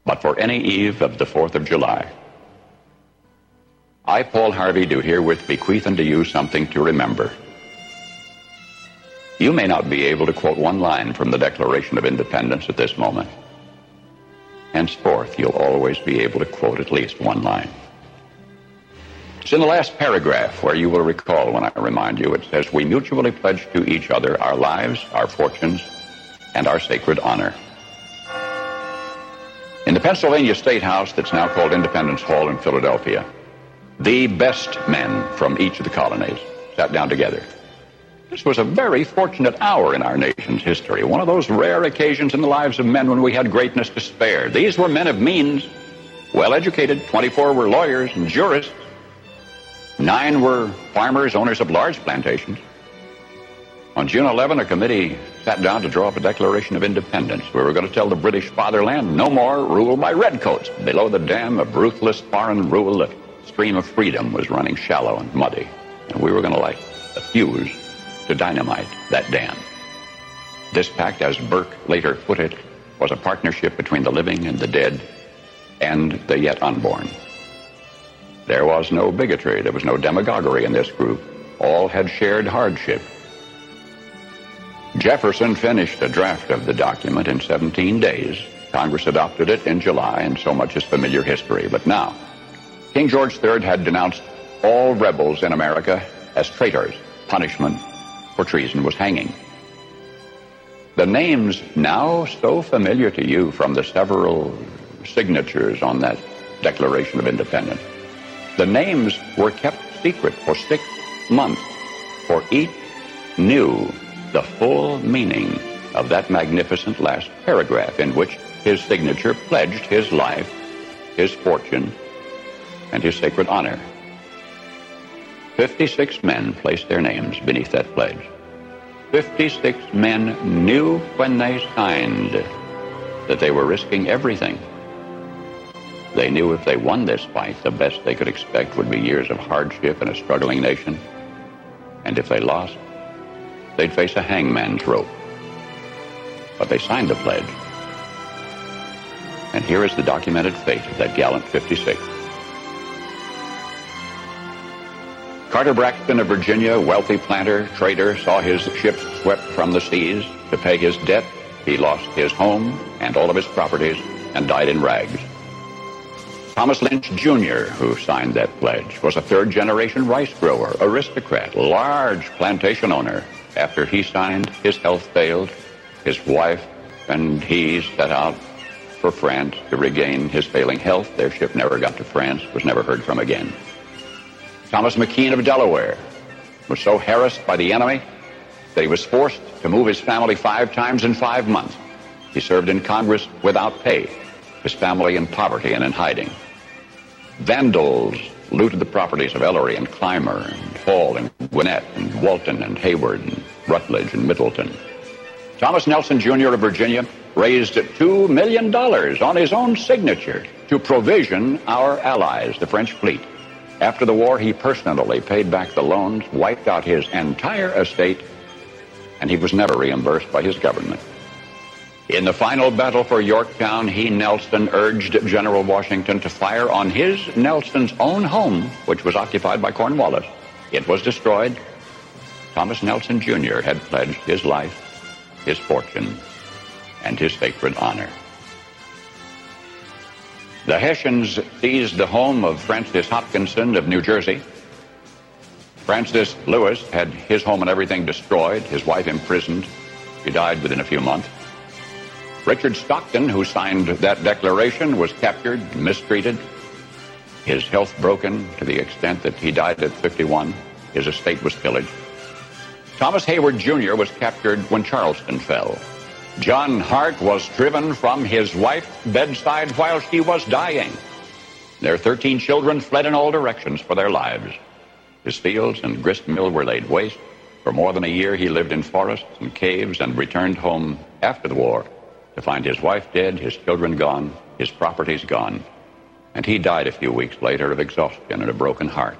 But for any eve of the 4th of July, I, Paul Harvey, do herewith bequeath unto you something to remember. You may not be able to quote one line from the Declaration of Independence at this moment. Henceforth, you'll always be able to quote at least one line. It's in the last paragraph where you will recall when I remind you. It says, We mutually pledge to each other our lives, our fortunes, and our sacred honor. In the Pennsylvania State House that's now called Independence Hall in Philadelphia, the best men from each of the colonies sat down together. This was a very fortunate hour in our nation's history, one of those rare occasions in the lives of men when we had greatness to spare. These were men of means, well educated, 24 were lawyers and jurists. Nine were farmers, owners of large plantations. On June 11, a committee sat down to draw up a Declaration of Independence. We were going to tell the British fatherland no more rule by redcoats. Below the dam of ruthless foreign rule, the stream of freedom was running shallow and muddy. And we were going to light a fuse to dynamite that dam. This pact, as Burke later put it, was a partnership between the living and the dead and the yet unborn. There was no bigotry, there was no demagoguery in this group. All had shared hardship. Jefferson finished a draft of the document in 17 days. Congress adopted it in July, and so much is familiar history. But now, King George III had denounced all rebels in America as traitors. Punishment for treason was hanging. The names now so familiar to you from the several signatures on that Declaration of Independence, the names were kept secret for six months, for each knew the full meaning of that magnificent last paragraph in which his signature pledged his life, his fortune, and his sacred honor. Fifty-six men placed their names beneath that pledge. 56 men knew when they signed that they were risking everything. They knew if they won this fight, the best they could expect would be years of hardship in a struggling nation. And if they lost, they'd face a hangman's rope. But they signed the pledge. And here is the documented fate of that gallant 56. Carter Braxton of Virginia, wealthy planter, trader, saw his ships swept from the seas. To pay his debt, he lost his home and all of his properties and died in rags. Thomas Lynch Jr., who signed that pledge, was a third generation rice grower, aristocrat, large plantation owner. After he signed, his health failed. His wife and he set out for France to regain his failing health. Their ship never got to France, was never heard from again. Thomas McKean of Delaware was so harassed by the enemy that he was forced to move his family five times in five months. He served in Congress without pay, his family in poverty and in hiding. Vandals looted the properties of Ellery and Clymer and Hall and Gwinnett and Walton and Heyward and Rutledge and Middleton. Thomas Nelson Jr. of Virginia raised $2 million on his own signature to provision our allies, the French fleet. After the war, he personally paid back the loans, wiped out his entire estate, and he was never reimbursed by his government. In the final battle for Yorktown, he, Nelson, urged General Washington to fire on his, Nelson's own home, which was occupied by Cornwallis. It was destroyed. Thomas Nelson Jr. had pledged his life, his fortune, and his sacred honor. The Hessians seized the home of Francis Hopkinson of New Jersey. Francis Lewis had his home and everything destroyed, his wife imprisoned. She died within a few months. Richard Stockton, who signed that declaration, was captured, mistreated, his health broken to the extent that he died at 51. His estate was pillaged. Thomas Heyward Jr. was captured when Charleston fell. John Hart was driven from his wife's bedside while she was dying. Their 13 children fled in all directions for their lives. His fields and grist mill were laid waste. For more than a year, he lived in forests and caves and returned home after the war to find his wife dead, his children gone, his properties gone. And he died a few weeks later of exhaustion and a broken heart.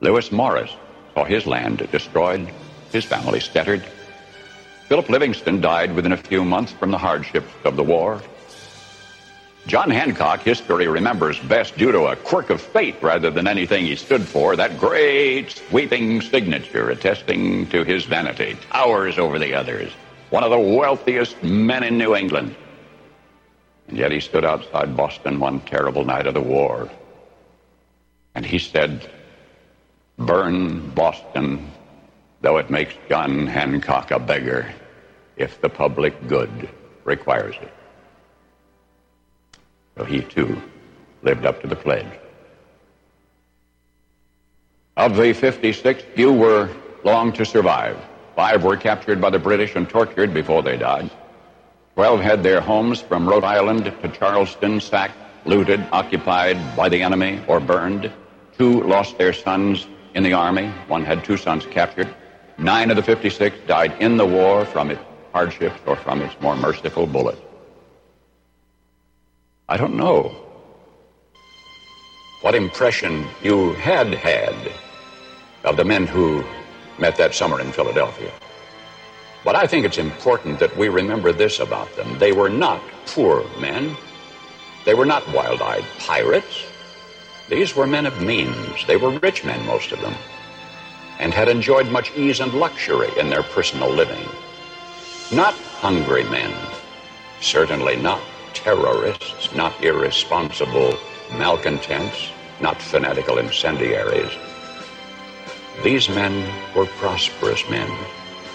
Lewis Morris saw his land destroyed, his family scattered, Philip Livingston died within a few months from the hardships of the war. John Hancock, history remembers best due to a quirk of fate rather than anything he stood for, that great sweeping signature attesting to his vanity, towers over the others, one of the wealthiest men in New England. And yet he stood outside Boston one terrible night of the war. And he said, Burn Boston, though it makes John Hancock a beggar if the public good requires it. So he too lived up to the pledge. Of the 56, few were long to survive. Five were captured by the British and tortured before they died. Twelve had their homes from Rhode Island to Charleston sacked, looted, occupied by the enemy, or burned. Two lost their sons in the army. One had two sons captured. Nine of the 56 died in the war from its hardships or from its more merciful bullet. I don't know what impression you had had of the men who met that summer in Philadelphia. But I think it's important that we remember this about them. They were not poor men. They were not wild eyed pirates. These were men of means. They were rich men, most of them, and had enjoyed much ease and luxury in their personal living. Not hungry men, certainly not terrorists, not irresponsible malcontents, not fanatical incendiaries. These men were prosperous men,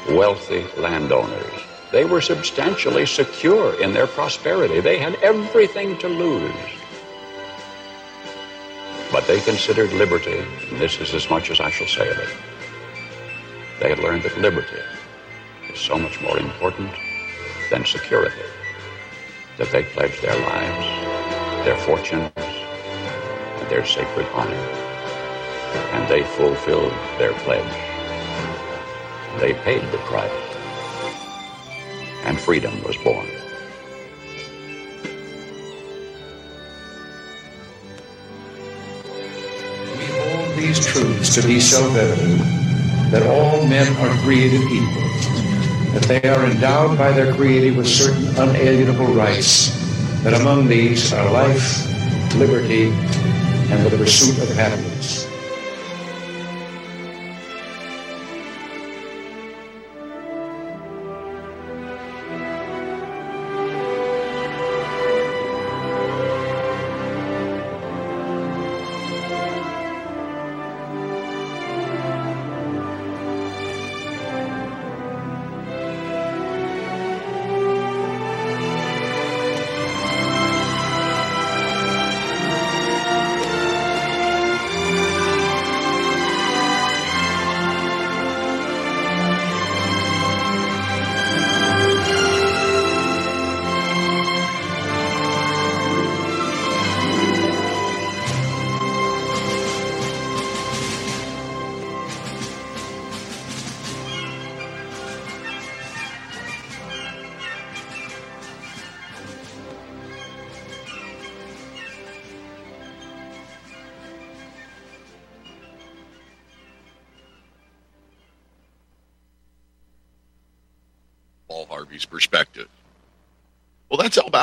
wealthy landowners. They were substantially secure in their prosperity. They had everything to lose. But they considered liberty, and this is as much as I shall say of it. They had learned that liberty is so much more important than security that they pledged their lives, their fortunes, and their sacred honor. And they fulfilled their pledge. They paid the price. And freedom was born. We hold these truths to be self-evident that all men are created equal, that they are endowed by their Creator with certain unalienable rights, that among these are life, liberty, and the pursuit of happiness.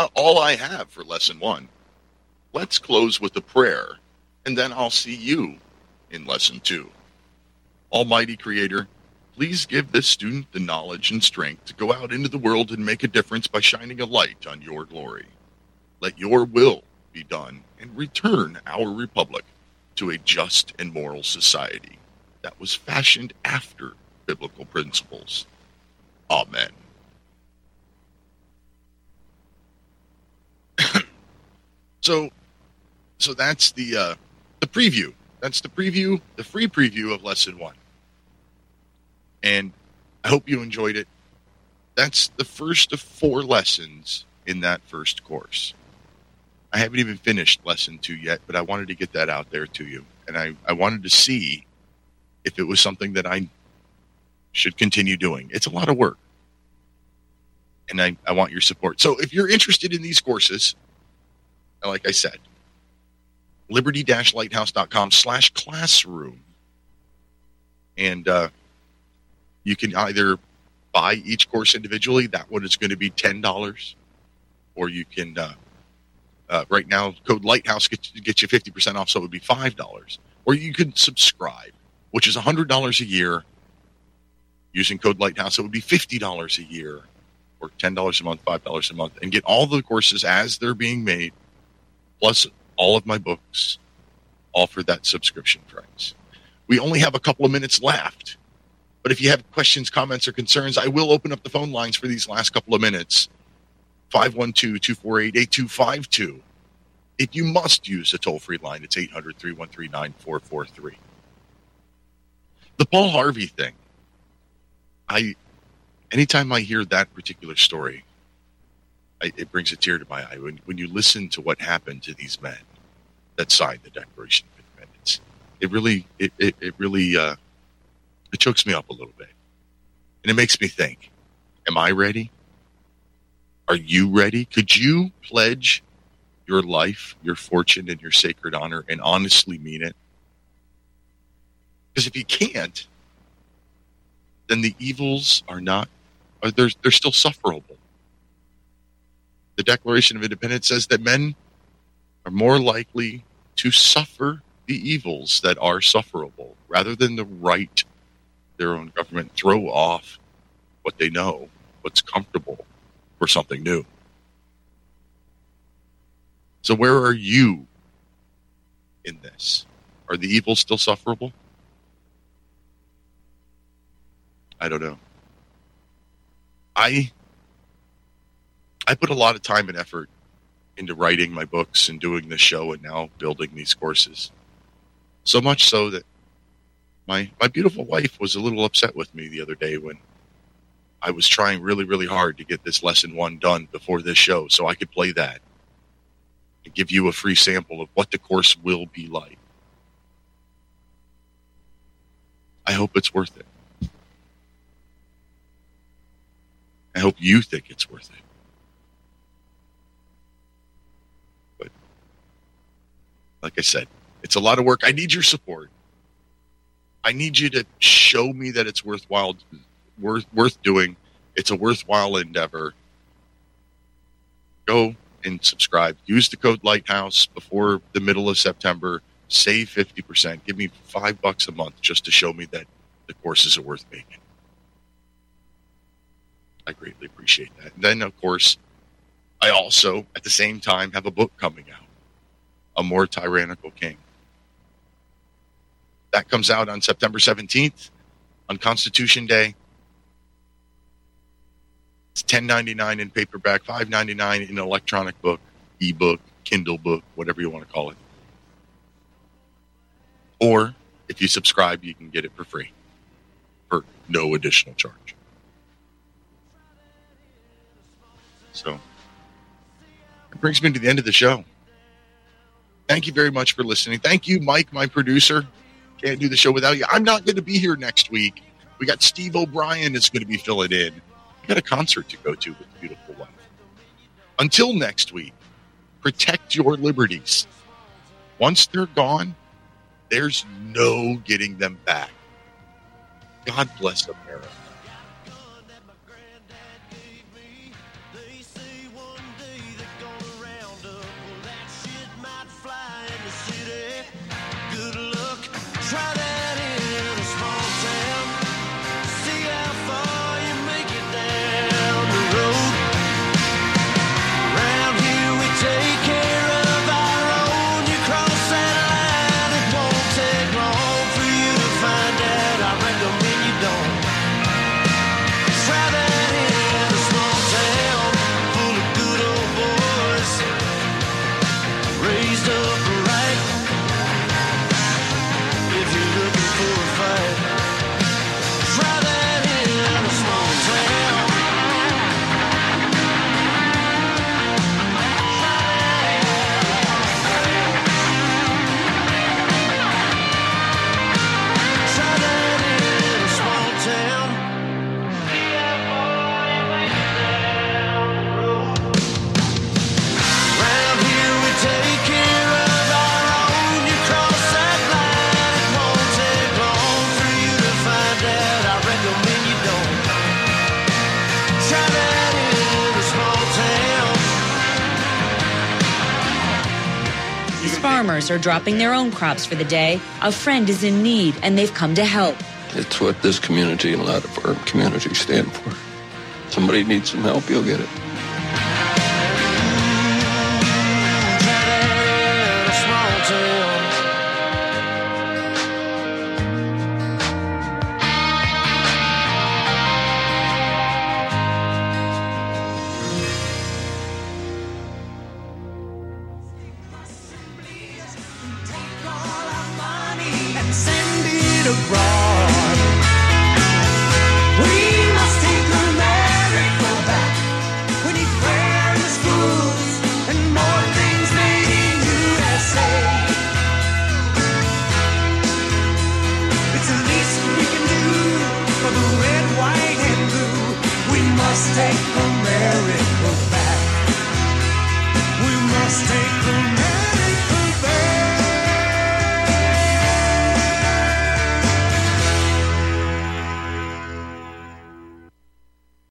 About all I have for lesson one. Let's close with a prayer, and then I'll see you in lesson two. Almighty Creator, please give this student the knowledge and strength to go out into the world and make a difference by shining a light on your glory. Let your will be done and return our republic to a just and moral society that was fashioned after biblical principles. Amen. so so that's the uh the preview. That's the preview, the free preview of lesson 1. And I hope you enjoyed it. That's the first of four lessons in that first course. I haven't even finished lesson 2 yet, but I wanted to get that out there to you. And I I wanted to see if it was something that I should continue doing. It's a lot of work. And I, I want your support. So if you're interested in these courses, like I said, liberty-lighthouse.com slash classroom. And uh, you can either buy each course individually. That one is going to be $10. Or you can, uh, uh, right now, code Lighthouse gets, gets you 50% off, so it would be $5. Or you can subscribe, which is $100 a year. Using code Lighthouse, it would be $50 a year or $10 a month, $5 a month, and get all the courses as they're being made, plus all of my books, all for that subscription price. We only have a couple of minutes left, but if you have questions, comments, or concerns, I will open up the phone lines for these last couple of minutes 512 248 8252. If you must use a toll free line, it's 800 313 9443. The Paul Harvey thing. I anytime I hear that particular story, I, it brings a tear to my eye. When, when you listen to what happened to these men that signed the Declaration of Independence, it really, it, it, it really, uh, it chokes me up a little bit, and it makes me think: Am I ready? Are you ready? Could you pledge your life, your fortune, and your sacred honor, and honestly mean it? Because if you can't, then the evils are not, are they're, they're still sufferable. The Declaration of Independence says that men are more likely to suffer the evils that are sufferable rather than to right their own government, throw off what they know, what's comfortable for something new. So, where are you in this? Are the evils still sufferable? I don't know. I I put a lot of time and effort into writing my books and doing this show and now building these courses. So much so that my my beautiful wife was a little upset with me the other day when I was trying really really hard to get this lesson 1 done before this show so I could play that and give you a free sample of what the course will be like. I hope it's worth it. I hope you think it's worth it. But like I said, it's a lot of work. I need your support. I need you to show me that it's worthwhile, worth worth doing. It's a worthwhile endeavor. Go and subscribe. Use the code Lighthouse before the middle of September. Save fifty percent. Give me five bucks a month just to show me that the courses are worth making. I greatly appreciate that. And then, of course, I also, at the same time, have a book coming out, A More Tyrannical King. That comes out on September 17th on Constitution Day. It's 10.99 in paperback, 5.99 in electronic book, ebook, Kindle book, whatever you want to call it. Or if you subscribe, you can get it for free for no additional charge. So it brings me to the end of the show. Thank you very much for listening. Thank you, Mike, my producer. Can't do the show without you. I'm not going to be here next week. We got Steve O'Brien is going to be filling in. I got a concert to go to with the beautiful wife. Until next week, protect your liberties. Once they're gone, there's no getting them back. God bless America. Farmers are dropping their own crops for the day. A friend is in need and they've come to help. It's what this community and a lot of our communities stand for. Somebody needs some help, you'll get it.